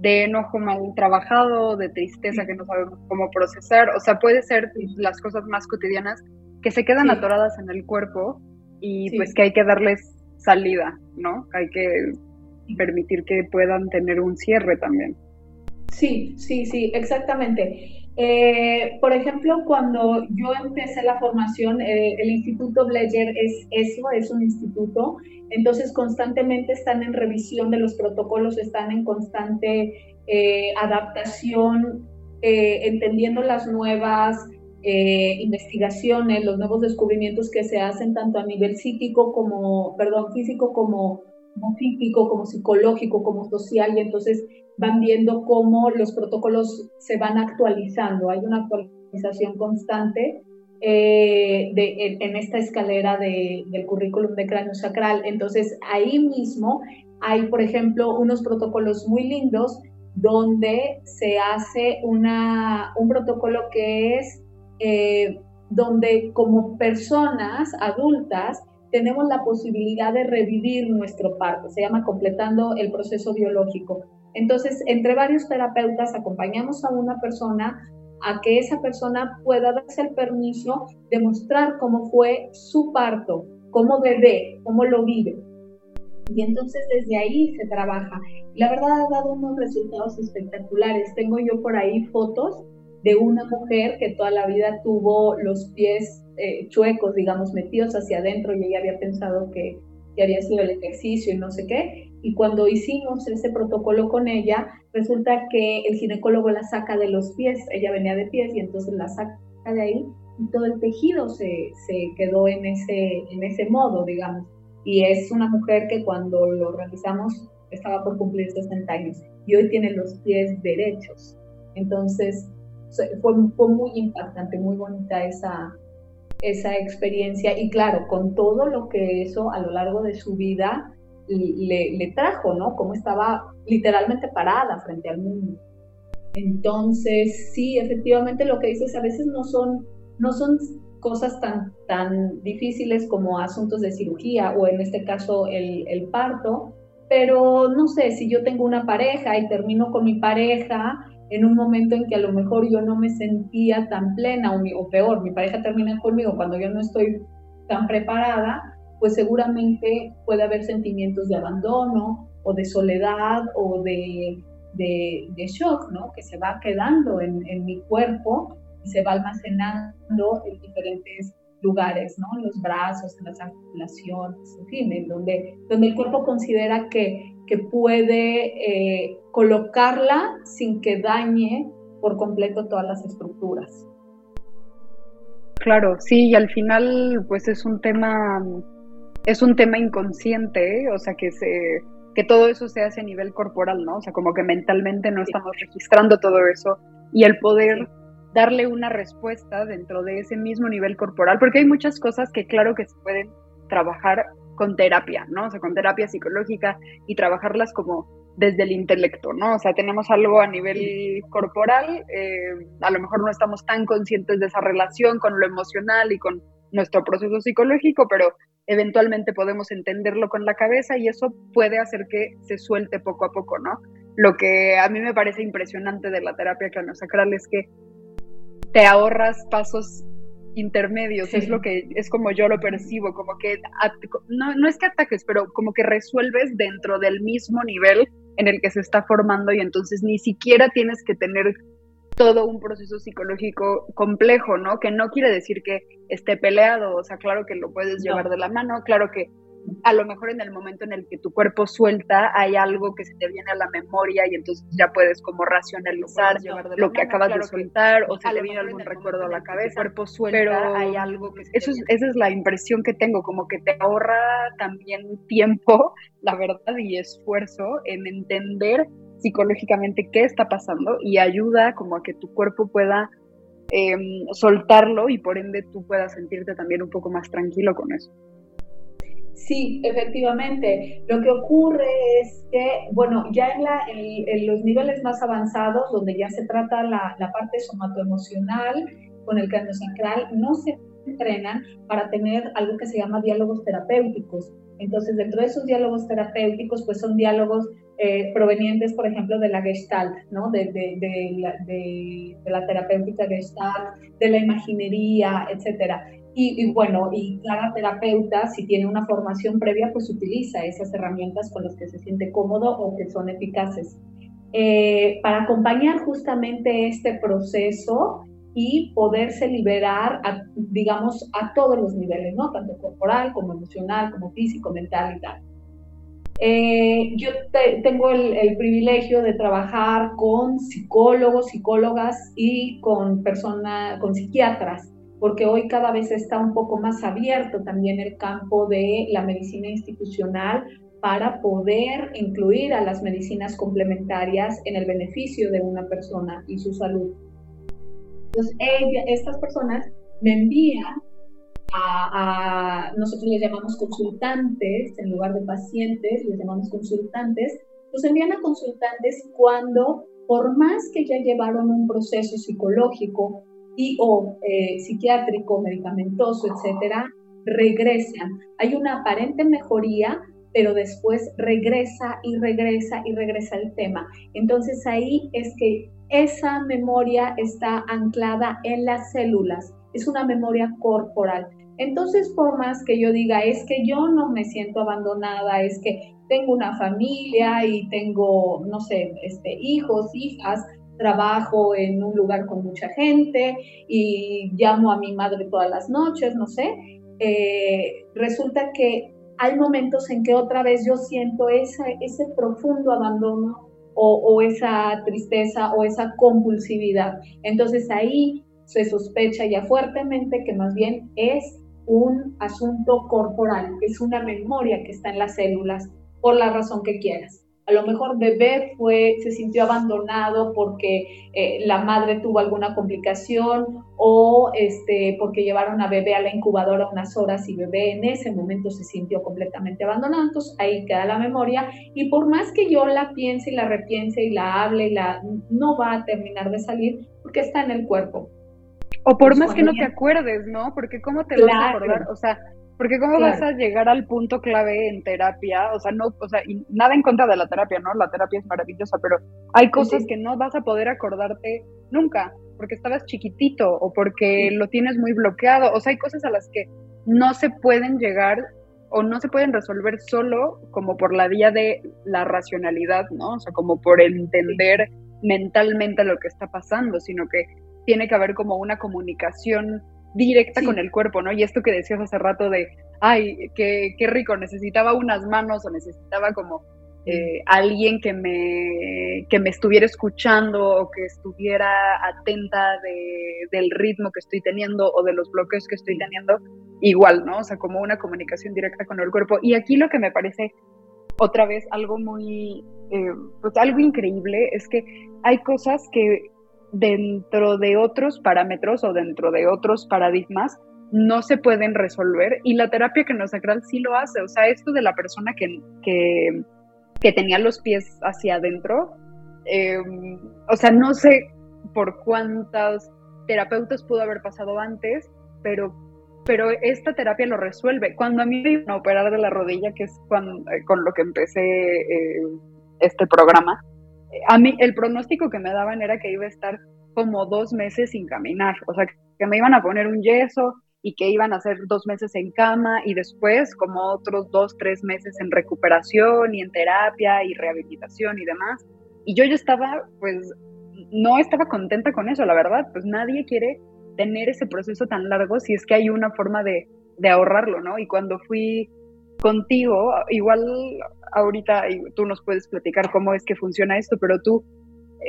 Speaker 2: de enojo mal trabajado, de tristeza que no sabemos cómo procesar, o sea, puede ser las cosas más cotidianas que se quedan atoradas en el cuerpo y pues que hay que darles salida, ¿no? Hay que permitir que puedan tener un cierre también.
Speaker 3: Sí, sí, sí, exactamente. Eh, por ejemplo, cuando yo empecé la formación, eh, el Instituto Bleyer es eso, es un instituto, entonces constantemente están en revisión de los protocolos, están en constante eh, adaptación, entendiendo las nuevas investigaciones, los nuevos descubrimientos que se hacen tanto a nivel psíquico como, perdón, físico como como físico, como psicológico, como social, y entonces van viendo cómo los protocolos se van actualizando. Hay una actualización constante eh, en, esta escalera de, del currículum de cráneo sacral. Entonces ahí mismo hay, por ejemplo, unos protocolos muy lindos donde se hace una, un protocolo que es eh, donde como personas adultas tenemos la posibilidad de revivir nuestro parto, se llama completando el proceso biológico. Entonces, entre varios terapeutas acompañamos a una persona a que esa persona pueda darse el permiso de mostrar cómo fue su parto, cómo bebé, cómo lo vive. Y entonces desde ahí se trabaja. La verdad ha dado unos resultados espectaculares. Tengo yo por ahí fotos de una mujer que toda la vida tuvo los pies eh, chuecos, digamos, metidos hacia adentro y ella había pensado que, que había sido el ejercicio y no sé qué. Y cuando hicimos ese protocolo con ella, resulta que el ginecólogo la saca de los pies, ella venía de pies y entonces la saca de ahí y todo el tejido se, se quedó en ese, en ese modo, digamos. Y es una mujer que cuando lo realizamos estaba por cumplir 60 años y hoy tiene los pies derechos. Entonces fue, fue muy impactante, muy bonita esa, esa experiencia y claro, con todo lo que eso a lo largo de su vida le, trajo, ¿no? Como estaba literalmente parada frente al mundo. Entonces, sí, efectivamente lo que dices a veces no son, no son cosas tan, tan difíciles como asuntos de cirugía o en este caso el, el parto, pero no sé, si yo tengo una pareja y termino con mi pareja en un momento en que a lo mejor yo no me sentía tan plena o, peor, mi pareja termina conmigo cuando yo no estoy tan preparada, pues seguramente puede haber sentimientos de abandono o de soledad o de, de, shock, ¿no? Que se va quedando en, en, mi cuerpo y se va almacenando en diferentes lugares, ¿no? En los brazos, en las articulaciones, en fin, en donde, donde el cuerpo considera que que puede eh, colocarla sin que dañe por completo todas las estructuras.
Speaker 2: Claro, sí, y al final pues es un tema, es un tema inconsciente, ¿eh? o sea que se, que todo eso se hace a nivel corporal, ¿no? O sea, como que mentalmente no estamos registrando todo eso y el poder darle una respuesta dentro de ese mismo nivel corporal, porque hay muchas cosas que claro que se pueden trabajar con terapia, ¿no? O sea, con terapia psicológica y trabajarlas como desde el intelecto, ¿no? O sea, tenemos algo a nivel corporal, eh, a lo mejor no estamos tan conscientes de esa relación con lo emocional y con nuestro proceso psicológico, pero eventualmente podemos entenderlo con la cabeza y eso puede hacer que se suelte poco a poco, ¿no? Lo que a mí me parece impresionante de la terapia craneosacral es que te ahorras pasos intermedios, es lo que es como yo lo percibo, como que no, no es que ataques, pero como que resuelves dentro del mismo nivel en el que se está formando y entonces ni siquiera tienes que tener todo un proceso psicológico complejo, ¿no? Que no quiere decir que esté peleado, o sea, claro que lo puedes llevar de la mano, claro que a lo mejor en el momento en el que tu cuerpo suelta hay algo que se te viene a la memoria y entonces ya puedes como racionalizar lo que acabas de soltar o se te viene algún recuerdo a la cabeza, cuerpo suelta, pero hay algo que eso es, esa es la impresión que tengo, como que te ahorra también tiempo, [LAUGHS] la verdad, y esfuerzo en entender psicológicamente qué está pasando y ayuda como a que tu cuerpo pueda em, soltarlo y por ende tú puedas sentirte también un poco más tranquilo con eso.
Speaker 3: Sí, efectivamente. Lo que ocurre es que, bueno, ya en, los niveles más avanzados, donde ya se trata la, la parte somatoemocional con el cráneo central, no se entrenan para tener algo que se llama diálogos terapéuticos. Entonces, dentro de esos diálogos terapéuticos, pues son diálogos eh, provenientes, por ejemplo, de la Gestalt, ¿no? De, de, de, la, de, terapéutica Gestalt, de la imaginería, etcétera. Y, bueno, y cada terapeuta, si tiene una formación previa, pues utiliza esas herramientas con las que se siente cómodo o que son eficaces. Eh, para acompañar justamente este proceso y poderse liberar, digamos, a todos los niveles, ¿no? Tanto corporal como emocional, como físico, mental y tal. Eh, yo tengo el, privilegio de trabajar con psicólogos, psicólogas y con personas, con psiquiatras porque hoy cada vez está un poco más abierto también el campo de la medicina institucional para poder incluir a las medicinas complementarias en el beneficio de una persona y su salud. Entonces, estas personas me envían a, nosotros les llamamos consultantes, en lugar de pacientes, les llamamos consultantes, nos envían a consultantes cuando, por más que ya llevaron un proceso psicológico y o eh, psiquiátrico, medicamentoso, etcétera, regresan. Hay una aparente mejoría, pero después regresa y regresa y regresa el tema. Entonces ahí es que esa memoria está anclada en las células, es una memoria corporal. Entonces, por más que yo diga, es que yo no me siento abandonada, es que tengo una familia y tengo, no sé, este, hijos, hijas, trabajo en un lugar con mucha gente y llamo a mi madre todas las noches, no sé, eh, resulta que hay momentos en que otra vez yo siento ese profundo abandono o, esa tristeza o esa compulsividad. Entonces ahí se sospecha ya fuertemente que más bien es un asunto corporal, es una memoria que está en las células por la razón que quieras. A lo mejor bebé fue, se sintió abandonado porque eh, la madre tuvo alguna complicación o este, porque llevaron a bebé a la incubadora unas horas y bebé en ese momento se sintió completamente abandonado. Entonces ahí queda la memoria y por más que yo la piense y la repiense y la hable, y la, no va a terminar de salir porque está en el cuerpo.
Speaker 2: O por más que no te acuerdes, ¿no? Porque ¿cómo te vas a acordar? O sea, porque cómo vas a llegar al punto clave en terapia, o sea, no, o sea, nada en contra de la terapia, ¿no? La terapia es maravillosa, pero hay cosas que no vas a poder acordarte nunca, porque estabas chiquitito o porque lo tienes muy bloqueado, o sea, hay cosas a las que no se pueden llegar o no se pueden resolver solo como por la vía de la racionalidad, ¿no? O sea, como por entender mentalmente lo que está pasando, sino que tiene que haber como una comunicación directa con el cuerpo, ¿no? Y esto que decías hace rato de, ay, qué, qué rico, necesitaba unas manos o necesitaba como eh, alguien que me, que me estuviera escuchando o que estuviera atenta del ritmo que estoy teniendo o de los bloqueos que estoy teniendo, igual, ¿no? O sea, como una comunicación directa con el cuerpo. Y aquí lo que me parece otra vez algo muy, eh, pues algo increíble es que hay cosas que dentro de otros parámetros o dentro de otros paradigmas no se pueden resolver y la terapia sacral sí lo hace. O sea, esto de la persona que, que, tenía los pies hacia adentro, em, o sea, no sé por cuántos terapeutas pudo haber pasado antes, pero, pero esta terapia lo resuelve. Cuando a mí me iban a operar de la rodilla, que es eh, con lo que empecé eh, este programa, a mí el pronóstico que me daban era que iba a estar como dos meses sin caminar, o sea, que me iban a poner un yeso y que iban a hacer dos meses en cama y después como otros dos, tres meses en recuperación y en terapia y rehabilitación y demás. Y yo ya estaba, pues, no estaba contenta con eso, la verdad, pues nadie quiere tener ese proceso tan largo si es que hay una forma de, de ahorrarlo, ¿no? Y cuando fui contigo, igual ahorita tú nos puedes platicar cómo es que funciona esto, pero tú,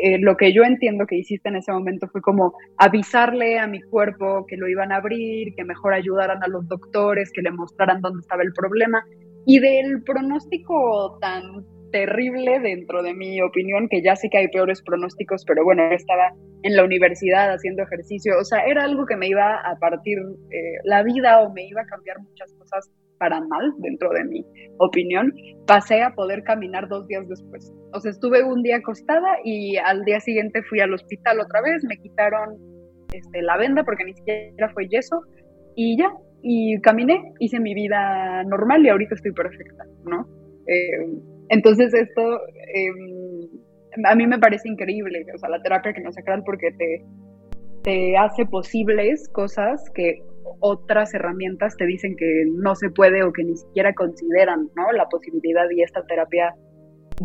Speaker 2: eh, lo que yo entiendo que hiciste en ese momento fue como avisarle a mi cuerpo que lo iban a abrir, que mejor ayudaran a los doctores, que le mostraran dónde estaba el problema. Y del pronóstico tan terrible dentro de mi opinión, que ya sé que hay peores pronósticos, pero bueno, estaba en la universidad haciendo ejercicio, o sea, era algo que me iba a partir eh, la vida o me iba a cambiar muchas cosas para mal, dentro de mi opinión, pasé a poder caminar dos días después. O sea, estuve un día acostada y al día siguiente fui al hospital otra vez, me quitaron este, la venda porque ni siquiera fue yeso y ya, y caminé, hice mi vida normal y ahorita estoy perfecta, ¿no? Eh, entonces esto em, a mí me parece increíble, o sea, la terapia que nos sacan porque te, te hace posibles cosas que otras herramientas te dicen que no se puede o que ni siquiera consideran ¿no? la posibilidad y esta terapia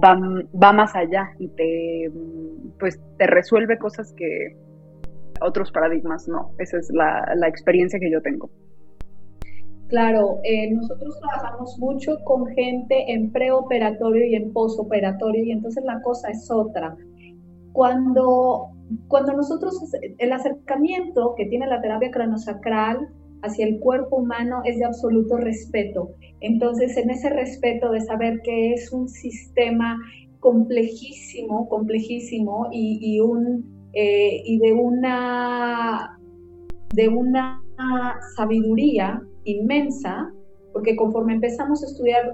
Speaker 2: va, va más allá y te, pues, te resuelve cosas que otros paradigmas no. Esa es la, la experiencia que yo tengo.
Speaker 3: Claro, eh, nosotros trabajamos mucho con gente en preoperatorio y en posoperatorio y entonces la cosa es otra. Cuando cuando nosotros, el acercamiento que tiene la terapia cronosacral hacia el cuerpo humano es de absoluto respeto. Entonces, en ese respeto de saber que es un sistema complejísimo, complejísimo y, un, eh, y de, una, de una sabiduría inmensa, porque conforme empezamos a estudiar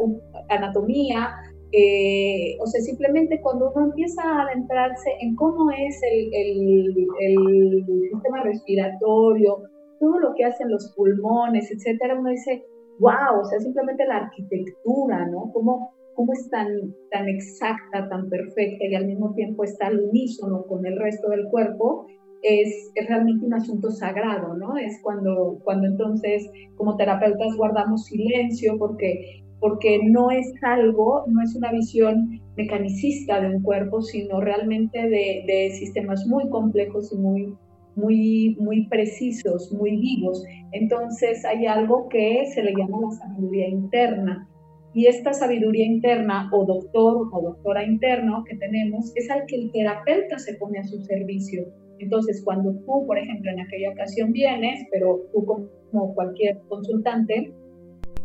Speaker 3: anatomía, eh, o sea, simplemente cuando uno empieza a adentrarse en cómo es el, el, sistema respiratorio, todo lo que hacen los pulmones, etcétera, uno dice, wow, o sea, simplemente la arquitectura, ¿no? Cómo, cómo es tan, tan exacta, tan perfecta y al mismo tiempo está al unísono con el resto del cuerpo, es, es, realmente un asunto sagrado, ¿no? Es cuando, cuando entonces como terapeutas guardamos silencio porque porque no es algo, no es una visión mecanicista de un cuerpo, sino realmente de, sistemas muy complejos y muy, muy, muy precisos, muy vivos. Entonces hay algo que se le llama la sabiduría interna. Y esta sabiduría interna o doctor o doctora interno que tenemos es al que el terapeuta se pone a su servicio. Entonces, cuando tú, por ejemplo, en aquella ocasión vienes, pero tú como cualquier consultante,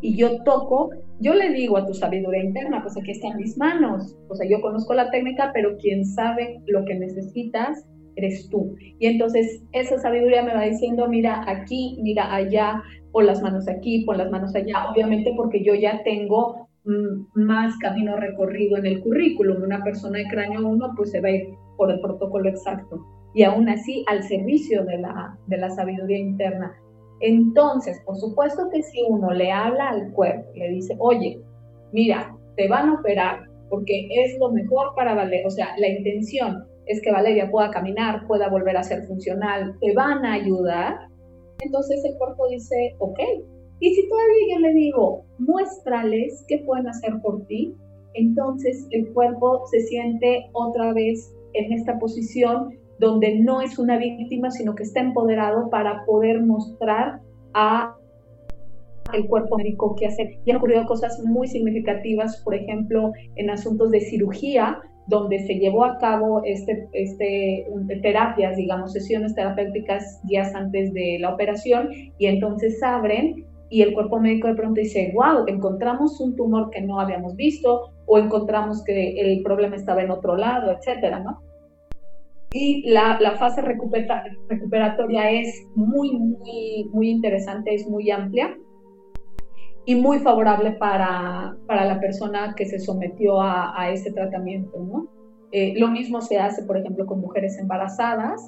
Speaker 3: y yo toco, yo le digo a tu sabiduría interna, pues aquí están mis manos. O sea, yo conozco la técnica, pero quien sabe lo que necesitas eres tú. Y entonces esa sabiduría me va diciendo, mira aquí, mira allá, pon las manos aquí, pon las manos allá. Obviamente porque yo ya tengo mm, más camino recorrido en el currículum. Una persona de cráneo 1 pues se va a ir por el protocolo exacto. Y aún así al servicio de la, de la sabiduría interna. Entonces, por supuesto que si uno le habla al cuerpo, le dice, oye, mira, te van a operar porque es lo mejor para Valeria, o sea, la intención es que Valeria pueda caminar, pueda volver a ser funcional, te van a ayudar, entonces el cuerpo dice, ok. Y si todavía yo le digo, muéstrales qué pueden hacer por ti, entonces el cuerpo se siente otra vez en esta posición donde no es una víctima, sino que está empoderado para poder mostrar a el cuerpo médico qué hacer. Y han ocurrido cosas muy significativas, por ejemplo, en asuntos de cirugía, donde se llevó a cabo este, este, terapias, digamos, sesiones terapéuticas días antes de la operación y entonces abren y el cuerpo médico de pronto dice, wow, encontramos un tumor que no habíamos visto o encontramos que el problema estaba en otro lado, etcétera, ¿no? Y la, la fase recuperatoria es muy, muy, muy interesante, es muy amplia y muy favorable para, para la persona que se sometió a, a ese tratamiento, ¿no? Eh, lo mismo se hace, por ejemplo, con mujeres embarazadas,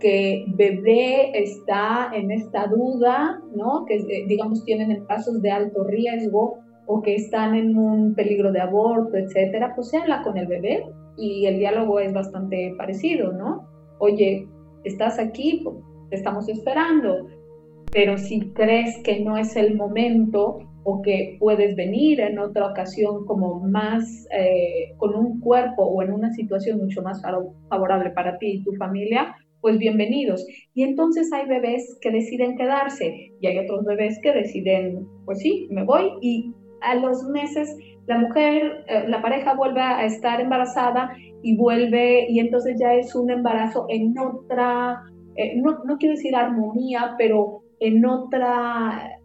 Speaker 3: que bebé está en esta duda, ¿no? Que, eh, digamos, tienen embarazos de alto riesgo o que están en un peligro de aborto, etcétera, pues se habla con el bebé y el diálogo es bastante parecido, ¿no? Oye, estás aquí, te estamos esperando, pero si crees que no es el momento, o que puedes venir en otra ocasión como más eh, con un cuerpo o en una situación mucho más favorable para ti y tu familia, pues bienvenidos. Y entonces hay bebés que deciden quedarse y hay otros bebés que deciden, pues sí, me voy y a los meses la mujer, eh, la pareja vuelve a estar embarazada y vuelve y entonces ya es un embarazo en otra, eh, no, no quiero decir armonía, pero en otra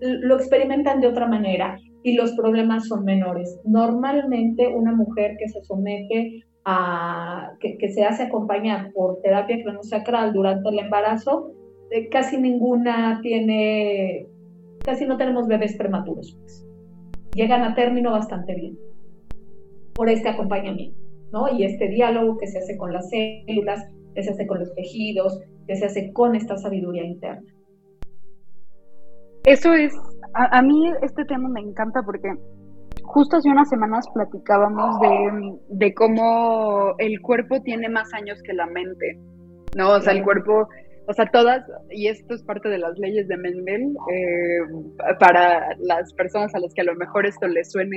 Speaker 3: lo experimentan de otra manera y los problemas son menores. Normalmente una mujer que se somete a, que, se hace acompañar por terapia cronosacral durante el embarazo, eh, casi ninguna tiene, casi no tenemos bebés prematuros. Pues. Llegan a término bastante bien por este acompañamiento, ¿no? Y este diálogo que se hace con las células, que se hace con los tejidos, que se hace con esta sabiduría interna.
Speaker 2: Eso es, a, mí este tema me encanta porque justo hace unas semanas platicábamos de, de, cómo el cuerpo tiene más años que la mente, ¿no? O sea, el cuerpo, o sea, todas, y esto es parte de las leyes de Mendel, eh, para las personas a las que a lo mejor esto les suene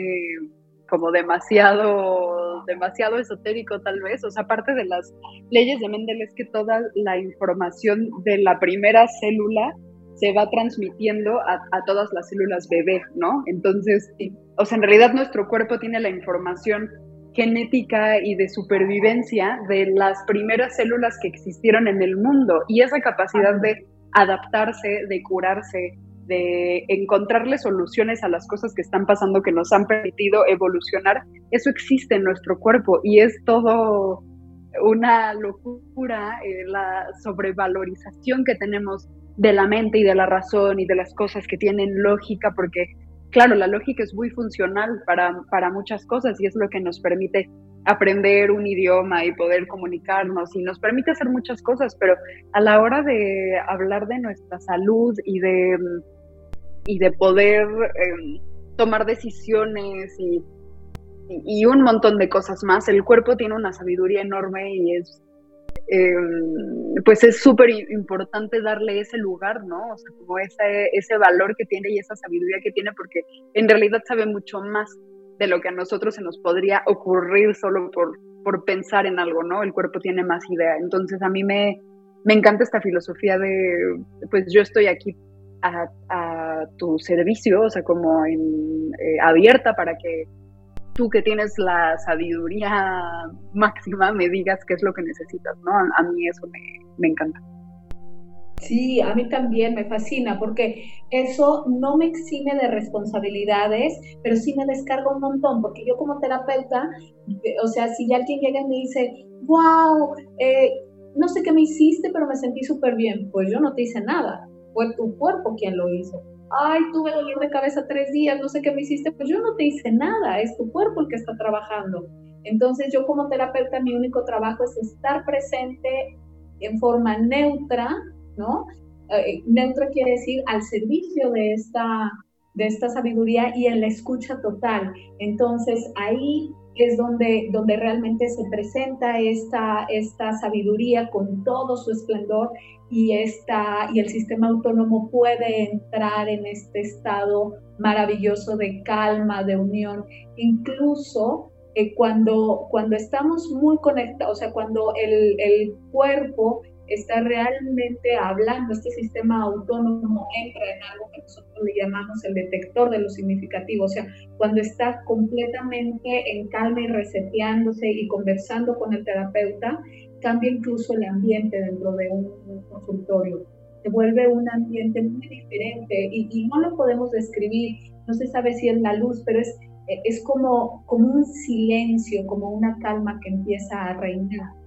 Speaker 2: como demasiado, demasiado esotérico tal vez, o sea, parte de las leyes de Mendel es que toda la información de la primera célula se va transmitiendo a, todas las células bebé, ¿no? Entonces, o sea, en realidad nuestro cuerpo tiene la información genética y de supervivencia de las primeras células que existieron en el mundo y esa capacidad de adaptarse, de curarse, de encontrarle soluciones a las cosas que están pasando que nos han permitido evolucionar, eso existe en nuestro cuerpo y es todo una locura eh, la sobrevalorización que tenemos de la mente y de la razón y de las cosas que tienen lógica, porque claro, la lógica es muy funcional para, para muchas cosas y es lo que nos permite aprender un idioma y poder comunicarnos y nos permite hacer muchas cosas, pero a la hora de hablar de nuestra salud y de, y de poder em, tomar decisiones y, y, un montón de cosas más, el cuerpo tiene una sabiduría enorme y es Em, pues es súper importante darle ese lugar, ¿no? O sea, como ese, ese valor que tiene y esa sabiduría que tiene, porque en realidad sabe mucho más de lo que a nosotros se nos podría ocurrir solo por, por pensar en algo, ¿no? El cuerpo tiene más idea. Entonces a mí me, me encanta esta filosofía de, pues yo estoy aquí a, tu servicio, o sea, como eh, abierta para que tú que tienes la sabiduría máxima me digas qué es lo que necesitas, ¿no? A, mí eso me, encanta.
Speaker 3: Sí, a mí también me fascina porque eso no me exime de responsabilidades, pero sí me descarga un montón, porque yo como terapeuta, o sea, si alguien llega y me dice, wow, eh, no sé qué me hiciste, pero me sentí súper bien, pues yo no te hice nada, fue tu cuerpo quien lo hizo ay, tuve dolor de cabeza tres días, no sé qué me hiciste, pues yo no te hice nada, es tu cuerpo el que está trabajando. Entonces yo como terapeuta mi único trabajo es estar presente en forma neutra, ¿no? Eh, neutra quiere decir al servicio de esta, de esta sabiduría y en la escucha total. Entonces ahí es donde, donde realmente se presenta esta, esta sabiduría con todo su esplendor y, esta, y el sistema autónomo puede entrar en este estado maravilloso de calma, de unión, incluso eh, cuando, cuando estamos muy conectados, o sea, cuando el, el, cuerpo está realmente hablando, este sistema autónomo entra en algo que nosotros le llamamos el detector de lo significativo, o sea, cuando está completamente en calma y reseteándose y conversando con el terapeuta, cambia incluso el ambiente dentro de un, consultorio. Se vuelve un ambiente muy diferente y, y, no lo podemos describir, no se sabe si es la luz, pero es, es como, como un silencio, como una calma que empieza a reinar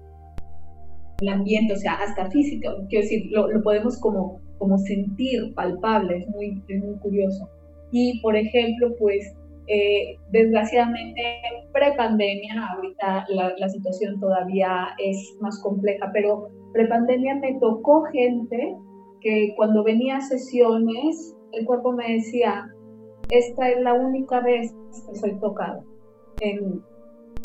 Speaker 3: el ambiente, o sea, hasta físico, quiero decir, lo, podemos como, como sentir palpable, es muy, muy curioso. Y, por ejemplo, pues, eh, desgraciadamente, pre-pandemia, ahorita la, la, situación todavía es más compleja, pero pre-pandemia me tocó gente que cuando venía a sesiones, el cuerpo me decía, esta es la única vez que soy tocado en,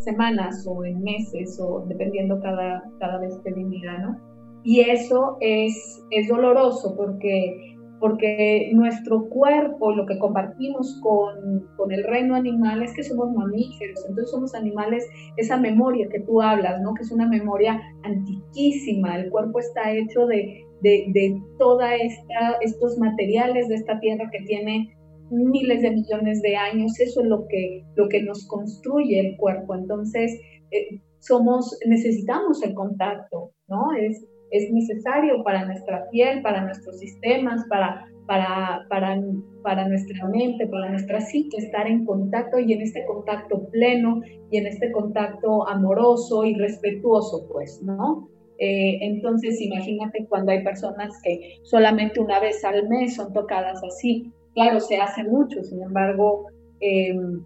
Speaker 3: semanas o en meses o dependiendo cada, cada vez que viniera, ¿no? Y eso es, es doloroso porque, porque nuestro cuerpo, lo que compartimos con, con el reino animal es que somos mamíferos, entonces somos animales, esa memoria que tú hablas, ¿no? Que es una memoria antiquísima, el cuerpo está hecho de, de, de todos estos materiales de esta tierra que tiene miles de millones de años, eso es lo que, lo que nos construye el cuerpo. Entonces, eh, somos, necesitamos el contacto, ¿no? Es, es necesario para nuestra piel, para nuestros sistemas, para, para, para, para nuestra mente, para nuestra psique, estar en contacto y en este contacto pleno y en este contacto amoroso y respetuoso, pues, ¿no? Eh, entonces, imagínate cuando hay personas que solamente una vez al mes son tocadas así, claro, se hace mucho, sin embargo, em,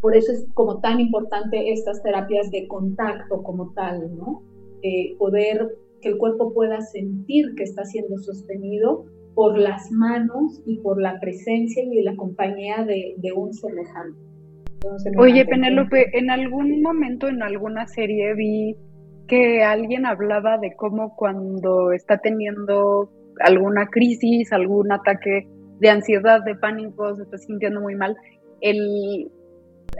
Speaker 3: por eso es como tan importante estas terapias de contacto como tal, ¿no? Eh, poder que el cuerpo pueda sentir que está siendo sostenido por las manos y por la presencia y la compañía de, un semejante.
Speaker 2: Oye, Penélope, en algún momento en alguna serie vi que alguien hablaba de cómo cuando está teniendo alguna crisis, algún ataque de ansiedad, de pánico, se está sintiendo muy mal, el,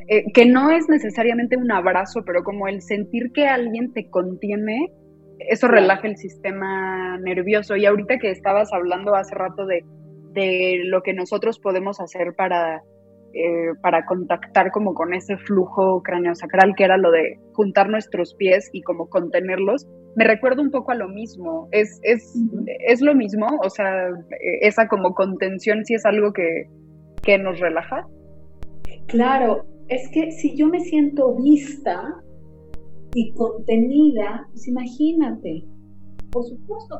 Speaker 2: eh, que no es necesariamente un abrazo, pero como el sentir que alguien te contiene, eso relaja el sistema nervioso. Y ahorita que estabas hablando hace rato de, de lo que nosotros podemos hacer para, eh, para contactar como con ese flujo craneosacral, que era lo de juntar nuestros pies y como contenerlos, me recuerda un poco a lo mismo. Es, es, es lo mismo, o sea, esa como contención sí es algo que, que nos relaja.
Speaker 3: Claro, es que si yo me siento vista y contenida, pues imagínate, por supuesto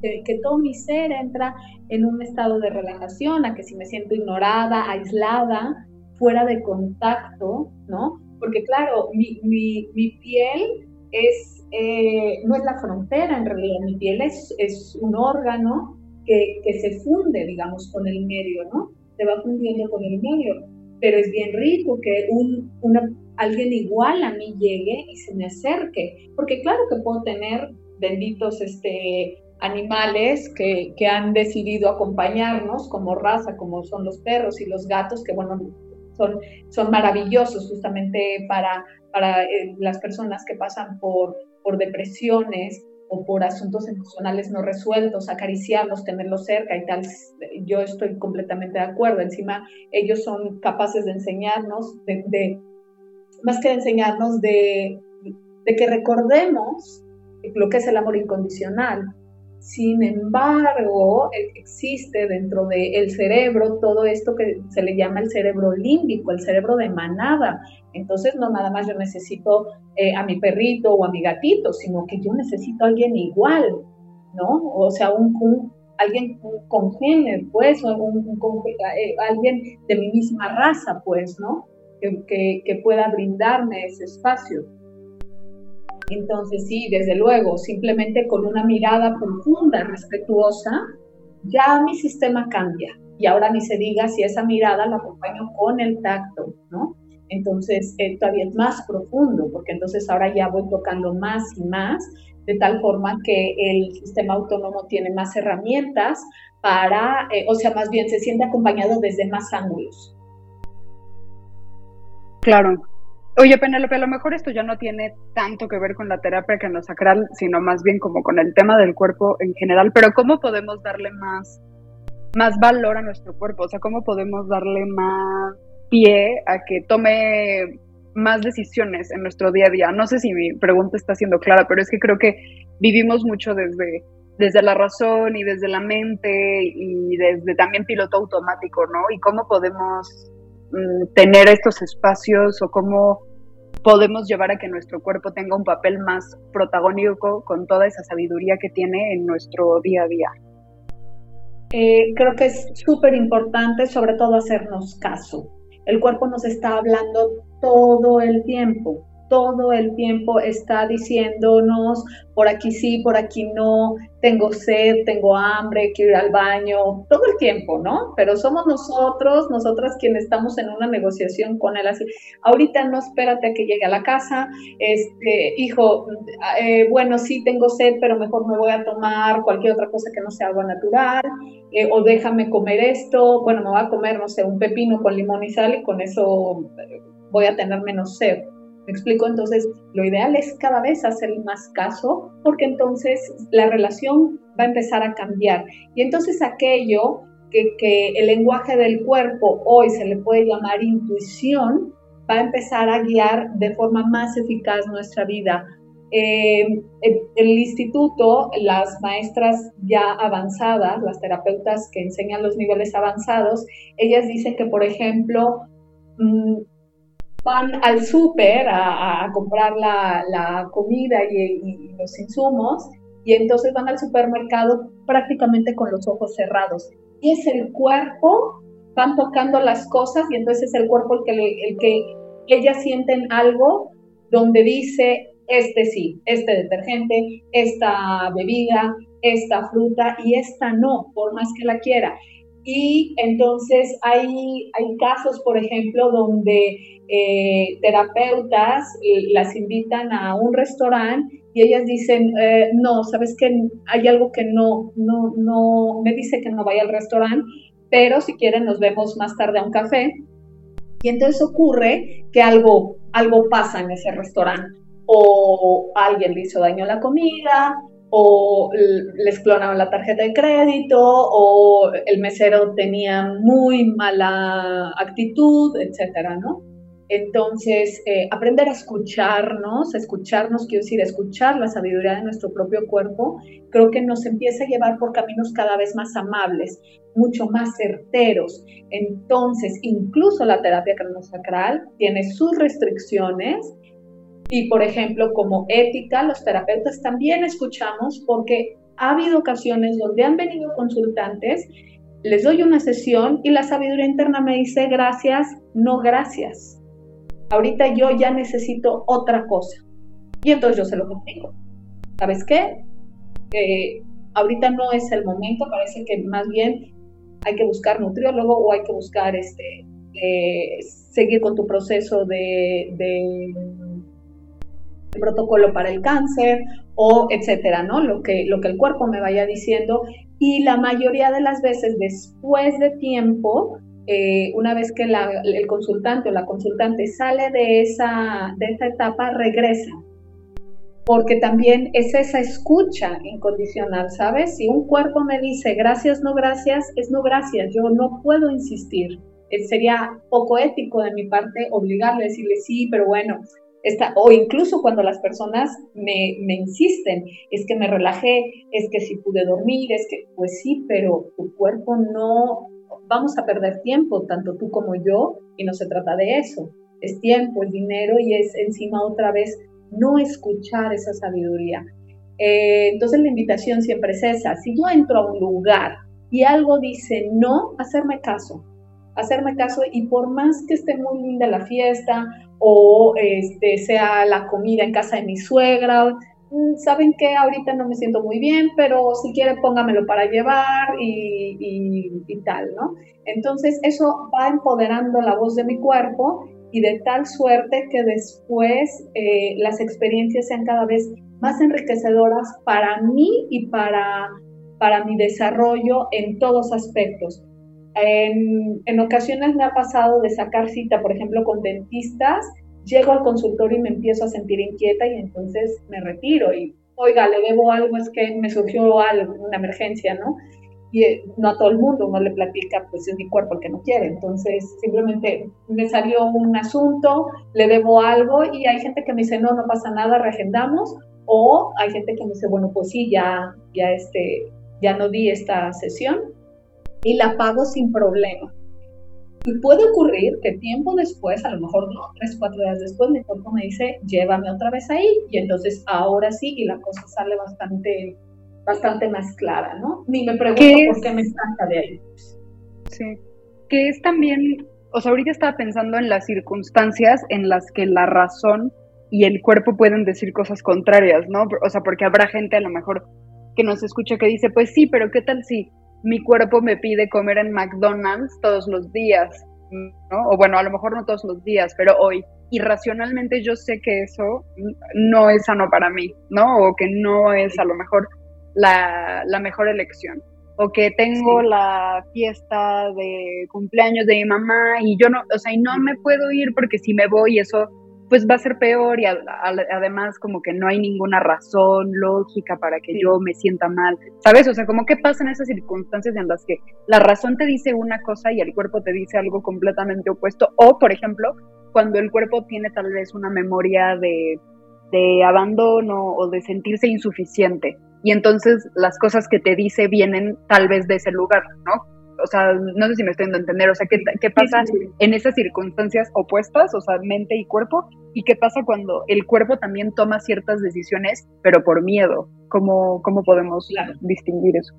Speaker 3: que, que, todo mi ser entra en un estado de relajación, a que si me siento ignorada, aislada, fuera de contacto, ¿no? Porque claro, mi, mi, mi piel es, eh, no es la frontera en realidad, mi piel es, es un órgano que, que, se funde, digamos, con el medio, ¿no? Se va fundiendo con el medio, pero es bien rico que un, una, alguien igual a mí llegue y se me acerque, porque claro que puedo tener benditos este, animales que, que, han decidido acompañarnos como raza, como son los perros y los gatos, que bueno, son, maravillosos justamente para, para eh, las personas que pasan por, por depresiones o por asuntos emocionales no resueltos, acariciarlos, tenerlos cerca y tal. Yo estoy completamente de acuerdo. Encima, ellos son capaces de enseñarnos, de, de más que de enseñarnos, de, de que recordemos lo que es el amor incondicional. Sin embargo, existe dentro del cerebro todo esto que se le llama el cerebro límbico, el cerebro de manada. Entonces, no nada más yo necesito eh, a mi perrito o a mi gatito, sino que yo necesito a alguien igual, ¿no? O sea, un, alguien congénere, pues, un, eh, alguien de mi misma raza, pues, ¿no? que pueda brindarme ese espacio. Entonces, sí, desde luego, simplemente con una mirada profunda, respetuosa, ya mi sistema cambia. Y ahora ni se diga si esa mirada la acompaño con el tacto, ¿no? Entonces, eh, todavía es más profundo, porque entonces ahora ya voy tocando más y más, de tal forma que el sistema autónomo tiene más herramientas para, eh, o sea, más bien se siente acompañado desde más ángulos.
Speaker 2: Claro, Oye, Penélope, a lo mejor esto ya no tiene tanto que ver con la terapia sacral, sino más bien como con el tema del cuerpo en general, pero ¿cómo podemos darle más, más valor a nuestro cuerpo? O sea, ¿cómo podemos darle más pie a que tome más decisiones en nuestro día a día? No sé si mi pregunta está siendo clara, pero es que creo que vivimos mucho desde, desde la razón y desde la mente y desde también piloto automático, ¿no? Y cómo podemos mm, tener estos espacios o cómo podemos llevar a que nuestro cuerpo tenga un papel más protagónico con toda esa sabiduría que tiene en nuestro día a día.
Speaker 3: Eh, creo que es súper importante sobre todo hacernos caso. El cuerpo nos está hablando todo el tiempo todo el tiempo está diciéndonos, por aquí sí, por aquí no, tengo sed, tengo hambre, quiero ir al baño, todo el tiempo, ¿no? Pero somos nosotros, nosotras quienes estamos en una negociación con él así, ahorita no espérate a que llegue a la casa, este, hijo, eh, bueno, sí tengo sed, pero mejor me voy a tomar cualquier otra cosa que no sea agua natural, eh, o déjame comer esto, bueno, me voy a comer, no sé, un pepino con limón y sal y con eso eh, voy a tener menos sed. ¿Me explico? Entonces, lo ideal es cada vez hacer más caso porque entonces la relación va a empezar a cambiar. Y entonces aquello que, el lenguaje del cuerpo hoy se le puede llamar intuición, va a empezar a guiar de forma más eficaz nuestra vida. Eh, el, el, instituto, las maestras ya avanzadas, las terapeutas que enseñan los niveles avanzados, ellas dicen que, por ejemplo, mm, van al súper a, comprar la, comida y, los insumos y entonces van al supermercado prácticamente con los ojos cerrados. Y es el cuerpo, van tocando las cosas y entonces es el cuerpo el que, el que ellas sienten algo donde dice, este sí, este detergente, esta bebida, esta fruta y esta no, por más que la quiera. Y entonces hay, hay casos, por ejemplo, donde eh, terapeutas las invitan a un restaurante y ellas dicen, eh, no, sabes que hay algo que no, no, no, me dice que no vaya al restaurante, pero si quieren nos vemos más tarde a un café. Y entonces ocurre que algo, algo pasa en ese restaurante. O alguien le hizo daño a la comida, o les clonaron la tarjeta de crédito, o el mesero tenía muy mala actitud, etcétera, ¿no? Entonces, eh, aprender a escucharnos, escucharnos, quiero decir, escuchar la sabiduría de nuestro propio cuerpo, creo que nos empieza a llevar por caminos cada vez más amables, mucho más certeros. Entonces, incluso la terapia cronosacral tiene sus restricciones, y, por ejemplo, como ética, los terapeutas también escuchamos porque ha habido ocasiones donde han venido consultantes, les doy una sesión y la sabiduría interna me dice gracias, no gracias. Ahorita yo ya necesito otra cosa. Y entonces yo se lo contigo. ¿Sabes qué? Eh, ahorita no es el momento, parece que más bien hay que buscar nutriólogo o hay que buscar este, eh, seguir con tu proceso de protocolo para el cáncer o etcétera, ¿no? Lo que, lo que el cuerpo me vaya diciendo. Y la mayoría de las veces, después de tiempo, eh, una vez que el consultante o la consultante sale de esa, de esa etapa, regresa. Porque también es esa escucha incondicional, ¿sabes? Si un cuerpo me dice gracias, no gracias, es no gracias, yo no puedo insistir. Eh, sería poco ético de mi parte obligarle a decirle sí, pero bueno, o incluso cuando las personas me, me, insisten, es que me relajé, es que si pude dormir, es que, pues sí, pero tu cuerpo no, vamos a perder tiempo, tanto tú como yo, y no se trata de eso. Es tiempo, es dinero y es encima otra vez no escuchar esa sabiduría. Eh, entonces la invitación siempre es esa. Si yo entro a un lugar y algo dice no, hacerme caso, hacerme caso y por más que esté muy linda la fiesta o este, sea la comida en casa de mi suegra, mm, saben que ahorita no me siento muy bien, pero si quieren póngamelo para llevar y, tal, ¿no? Entonces eso va empoderando la voz de mi cuerpo y de tal suerte que después eh, las experiencias sean cada vez más enriquecedoras para mí y para, para mi desarrollo en todos aspectos. En, ocasiones me ha pasado de sacar cita, por ejemplo, con dentistas llego al consultorio y me empiezo a sentir inquieta y entonces me retiro y, oiga, le debo algo, es que me surgió algo, una emergencia, ¿no? Y eh, no a todo el mundo uno le platica, pues es mi cuerpo el que no quiere. Entonces, simplemente me salió un asunto, le debo algo y hay gente que me dice, no, no pasa nada, reagendamos. O hay gente que me dice, bueno, pues sí, ya, ya, este, ya no di esta sesión y la pago sin problema. Y puede ocurrir que tiempo después, a lo mejor no, tres, cuatro días después, mi cuerpo me dice, llévame otra vez ahí. Y entonces ahora sí, y la cosa sale bastante, bastante más clara, ¿no? Ni me pregunto por qué me encanta de ahí.
Speaker 2: Sí. Que es también, o sea, ahorita estaba pensando en las circunstancias en las que la razón y el cuerpo pueden decir cosas contrarias, ¿no? O sea, porque habrá gente a lo mejor que nos escucha que dice, pues sí, pero ¿qué tal si mi cuerpo me pide comer en McDonald's todos los días, ¿no? O bueno, a lo mejor no todos los días, pero hoy. Y racionalmente yo sé que eso no es sano para mí, ¿no? O que no es a lo mejor la, mejor elección. O que tengo la fiesta de cumpleaños de mi mamá y yo no, o sea, y no me puedo ir porque si me voy eso pues va a ser peor y además como que no hay ninguna razón lógica para que yo me sienta mal, ¿sabes? O sea, como qué pasa en esas circunstancias en las que la razón te dice una cosa y el cuerpo te dice algo completamente opuesto, o por ejemplo, cuando el cuerpo tiene tal vez una memoria de, de abandono o de sentirse insuficiente y entonces las cosas que te dice vienen tal vez de ese lugar, ¿no? O sea, no sé si me estoy dando a entender, o sea, ¿qué, qué pasa en esas circunstancias opuestas, o sea, mente y cuerpo? ¿Y qué pasa cuando el cuerpo también toma ciertas decisiones, pero por miedo? ¿Cómo, cómo podemos distinguir eso?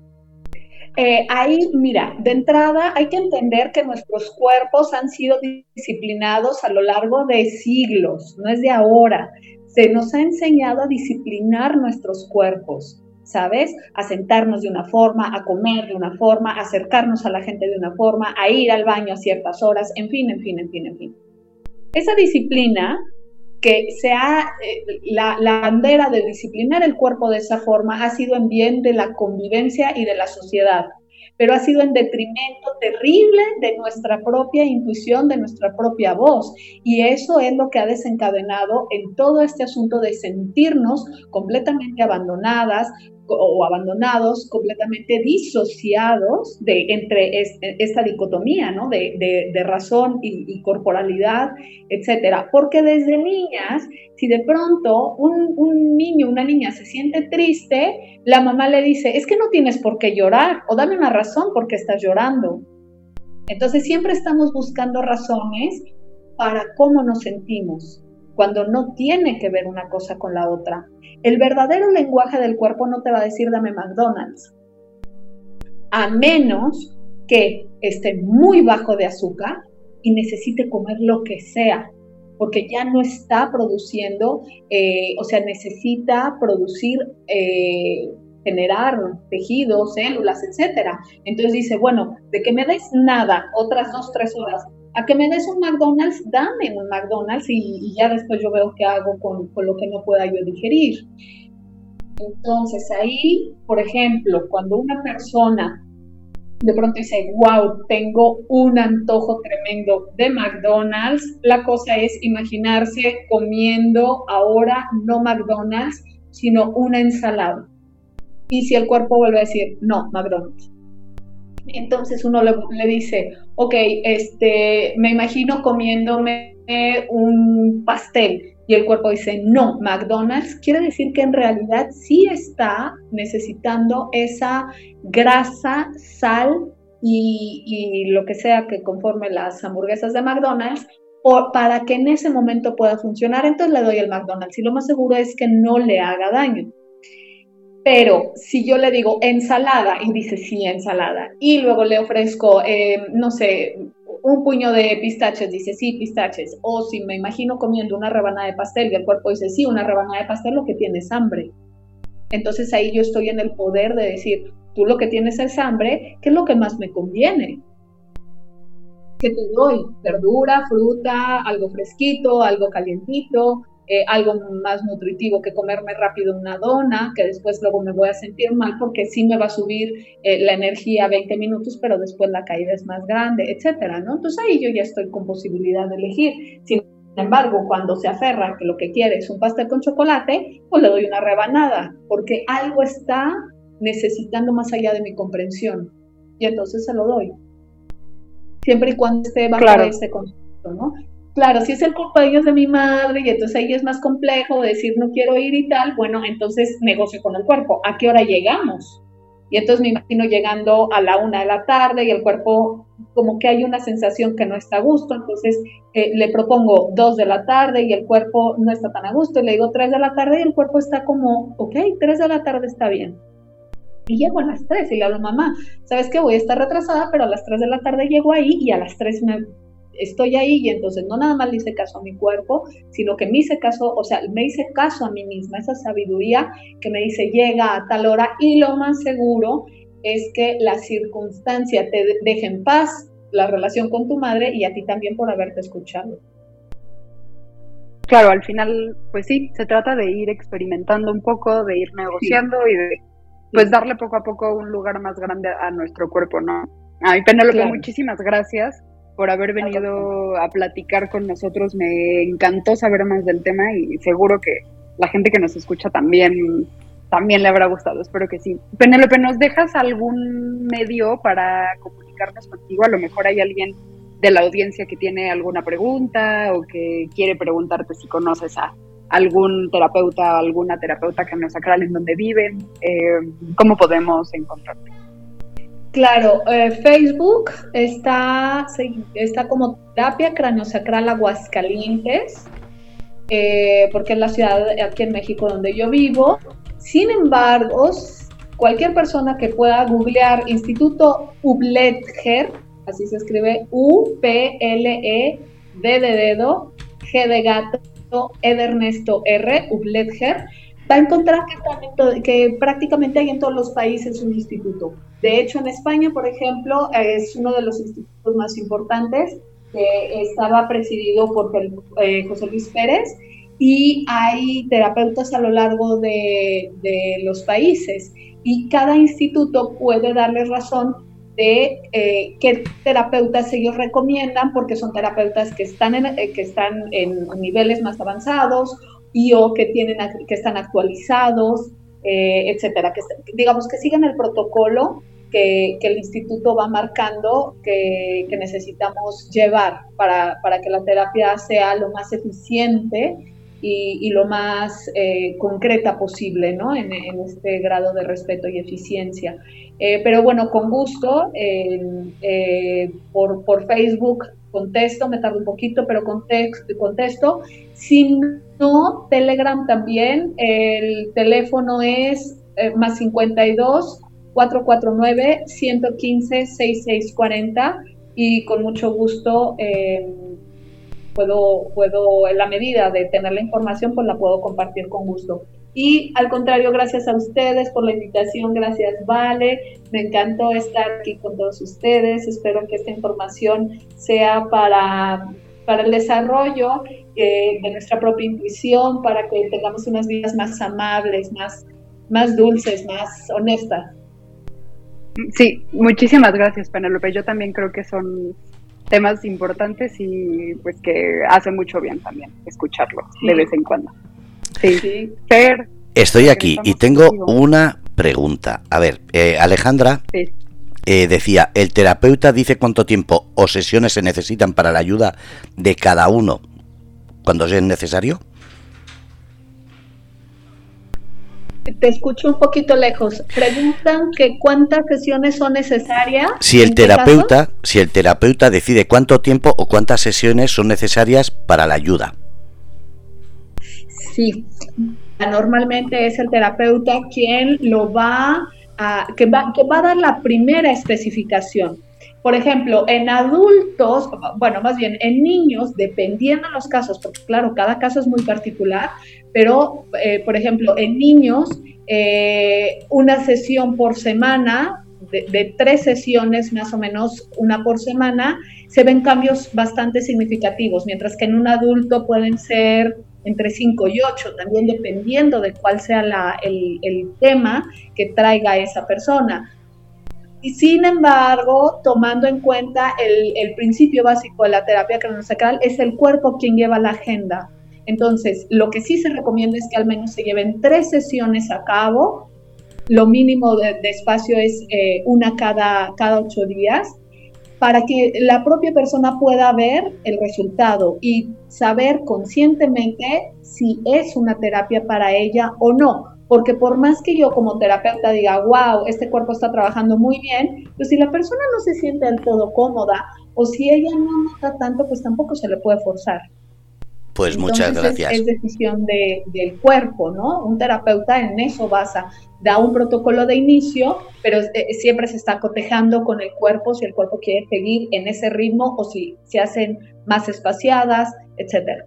Speaker 3: Eh, ahí, mira, de entrada hay que entender que nuestros cuerpos han sido disciplinados a lo largo de siglos, no es de ahora. Se nos ha enseñado a disciplinar nuestros cuerpos. ¿Sabes? A sentarnos de una forma, a comer de una forma, acercarnos a la gente de una forma, a ir al baño a ciertas horas, en fin, en fin, en fin, en fin. Esa disciplina que sea eh, la, la, bandera de disciplinar el cuerpo de esa forma ha sido en bien de la convivencia y de la sociedad pero ha sido en detrimento terrible de nuestra propia intuición, de nuestra propia voz. Y eso es lo que ha desencadenado en todo este asunto de sentirnos completamente abandonadas, o abandonados, completamente disociados de, entre esta dicotomía ¿no? de, de, razón y, corporalidad, etcétera. Porque desde niñas, si de pronto un, un, niño, una niña se siente triste, la mamá le dice, es que no tienes por qué llorar, o dame una razón por qué estás llorando. Entonces siempre estamos buscando razones para cómo nos sentimos, cuando no tiene que ver una cosa con la otra. El verdadero lenguaje del cuerpo no te va a decir dame McDonald's, a menos que esté muy bajo de azúcar y necesite comer lo que sea, porque ya no está produciendo, eh, o sea, necesita producir, eh, generar tejidos, células, etc. Entonces dice, bueno, de que me des nada, otras dos, tres horas, a que me des un McDonald's, dame un McDonald's y, ya después yo veo qué hago con, con, lo que no pueda yo digerir. Entonces ahí, por ejemplo, cuando una persona de pronto dice, wow, tengo un antojo tremendo de McDonald's, la cosa es imaginarse comiendo ahora no McDonald's, sino una ensalada. Y si el cuerpo vuelve a decir, no, McDonald's, entonces uno le, dice, ok, este, me imagino comiéndome un pastel y el cuerpo dice, no, McDonald's quiere decir que en realidad sí está necesitando esa grasa, sal y, lo que sea que conforme las hamburguesas de McDonald's para que en ese momento pueda funcionar. Entonces le doy el McDonald's y lo más seguro es que no le haga daño. Pero si yo le digo ensalada y dice sí, ensalada, y luego le ofrezco, eh, no sé, un puño de pistaches, dice sí, pistaches, o si me imagino comiendo una rebanada de pastel y el cuerpo dice sí, una rebanada de pastel, lo que tienes hambre. Entonces ahí yo estoy en el poder de decir, tú lo que tienes es hambre, ¿qué es lo que más me conviene? ¿Qué te doy? Verdura, fruta, algo fresquito, algo calientito, eh, algo más nutritivo que comerme rápido una dona, que después luego me voy a sentir mal porque sí me va a subir eh, la energía 20 minutos, pero después la caída es más grande, etcétera, ¿no? Entonces ahí yo ya estoy con posibilidad de elegir. Sin embargo, cuando se aferra que lo que quiere es un pastel con chocolate, pues le doy una rebanada, porque algo está necesitando más allá de mi comprensión. Y entonces se lo doy. Siempre y cuando esté bajo ese concepto, ¿no? Claro, si es el cumpleaños de mi madre y entonces ahí es más complejo decir no quiero ir y tal, bueno, entonces negocio con el cuerpo. ¿A qué hora llegamos? Y entonces me imagino llegando a la una de la tarde y el cuerpo como que hay una sensación que no está a gusto, entonces eh, le propongo dos de la tarde y el cuerpo no está tan a gusto, y le digo tres de la tarde y el cuerpo está como, ok, tres de la tarde está bien. Y llego a las tres y le hablo, mamá, ¿sabes qué? Voy a estar retrasada, pero a las tres de la tarde llego ahí y a las tres me estoy ahí y entonces no nada más le hice caso a mi cuerpo, sino que me hice caso, o sea, me hice caso a mí misma, esa sabiduría que me dice llega a tal hora y lo más seguro es que la circunstancia te deje en paz la relación con tu madre y a ti también por haberte escuchado.
Speaker 2: Claro, al final, pues sí, se trata de ir experimentando un poco, de ir negociando y de pues darle poco a poco un lugar más grande a nuestro cuerpo, ¿no? Ay, Penélope, muchísimas gracias por haber venido a platicar con nosotros. Me encantó saber más del tema y seguro que la gente que nos escucha también también le habrá gustado, espero que sí. Penélope, ¿nos dejas algún medio para comunicarnos contigo? A lo mejor hay alguien de la audiencia que tiene alguna pregunta o que quiere preguntarte si conoces a algún terapeuta o alguna terapeuta que en donde viven. Eh, ¿Cómo podemos encontrarte?
Speaker 3: Claro, eh, Facebook está, está como terapia craniosacral Aguascalientes, eh, porque es la ciudad aquí en México donde yo vivo. Sin embargo, cualquier persona que pueda googlear Instituto Ubletger, así se escribe U-P-L-E-D de dedo, G de gato, E de Ernesto R, Ubletger, va a encontrar que, que, prácticamente hay en todos los países un instituto. De hecho, en España, por ejemplo, es uno de los institutos más importantes que estaba presidido por eh, José Luis Pérez y hay terapeutas a lo largo de, los países y cada instituto puede darles razón de eh, qué terapeutas ellos recomiendan porque son terapeutas que están en, eh, que están en niveles más avanzados y o que, tienen, que están actualizados, eh, etcétera. Que, digamos que sigan el protocolo que, el instituto va marcando que, necesitamos llevar para, que la terapia sea lo más eficiente y, lo más eh, concreta posible ¿no? en, este grado de respeto y eficiencia. Eh, pero bueno, con gusto, por, por Facebook contesto, me tardo un poquito, pero contesto. Si no, Telegram también, el teléfono es eh, más 52 449 115 6640 y con mucho gusto eh, puedo, puedo, en la medida de tener la información, pues la puedo compartir con gusto. Y al contrario, gracias a ustedes por la invitación, gracias Vale, me encantó estar aquí con todos ustedes, espero que esta información sea para, para el desarrollo eh, de nuestra propia intuición, para que tengamos unas vidas más amables, más, más dulces, más honestas.
Speaker 2: Sí, muchísimas gracias Penelope, yo también creo que son temas importantes y pues que hace mucho bien también escucharlo de vez en cuando. Sí,
Speaker 1: Estoy aquí y tengo una pregunta. A ver, eh, Alejandra eh, decía, el terapeuta dice cuánto tiempo o sesiones se necesitan para la ayuda de cada uno cuando es necesario.
Speaker 3: Te escucho un poquito lejos. Preguntan que cuántas sesiones son necesarias.
Speaker 1: Si el terapeuta, si el terapeuta decide cuánto tiempo o cuántas sesiones son necesarias para la ayuda.
Speaker 3: Sí, normalmente es el terapeuta quien lo va a, que va, que va a dar la primera especificación. Por ejemplo, en adultos, bueno, más bien en niños, dependiendo de los casos, porque claro, cada caso es muy particular, pero eh, por ejemplo, en niños, eh, una sesión por semana, de, tres sesiones más o menos, una por semana, se ven cambios bastante significativos, mientras que en un adulto pueden ser entre 5 y 8, también dependiendo de cuál sea el, tema que traiga esa persona. y sin embargo, tomando en cuenta el, el principio básico de la terapia craneosacral, es el cuerpo quien lleva la agenda. Entonces, lo que sí se recomienda es que al menos se lleven tres sesiones a cabo. Lo mínimo de, espacio es eh, una cada, cada ocho días para que la propia persona pueda ver el resultado y saber conscientemente si es una terapia para ella o no. Porque por más que yo como terapeuta diga, wow, este cuerpo está trabajando muy bien, pues si la persona no se siente del todo cómoda o si ella no nota tanto, pues tampoco se le puede forzar.
Speaker 1: Pues muchas gracias.
Speaker 3: Es, decisión del cuerpo, ¿no? Un terapeuta en eso basa, da un protocolo de inicio, pero eh, siempre se está cotejando con el cuerpo si el cuerpo quiere seguir en ese ritmo o si se hacen más espaciadas, etcétera.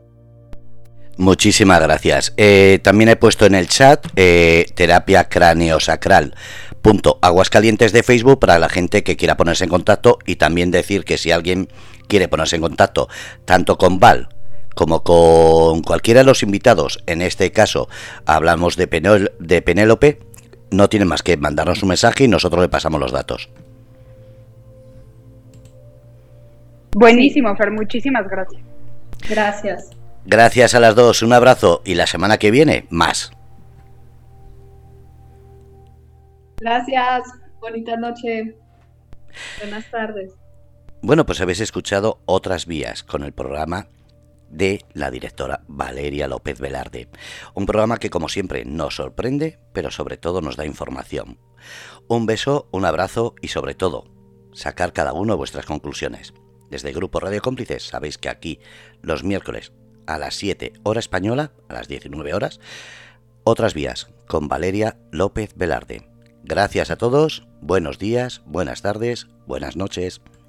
Speaker 1: Muchísimas gracias. Eh, también he puesto en el chat eh, terapia craneosacral. Punto Aguascalientes de Facebook para la gente que quiera ponerse en contacto y también decir que si alguien quiere ponerse en contacto tanto con Val como con cualquiera de los invitados, en este caso hablamos de, de Penélope, no tiene más que mandarnos un mensaje y nosotros le pasamos los datos.
Speaker 2: Buenísimo, Fer, muchísimas gracias.
Speaker 3: Gracias.
Speaker 1: Gracias a las dos, un abrazo y la semana que viene, más.
Speaker 3: Gracias, bonita noche. Buenas tardes.
Speaker 1: Bueno, pues habéis escuchado otras vías con el programa de la directora Valeria López Velarde. Un programa que como siempre nos sorprende, pero sobre todo nos da información. Un beso, un abrazo y sobre todo, sacar cada uno vuestras conclusiones. Desde el Grupo Radio Cómplices sabéis que aquí los miércoles a las 7 hora española, a las 19 horas, otras vías con Valeria López Velarde. Gracias a todos, buenos días, buenas tardes, buenas noches.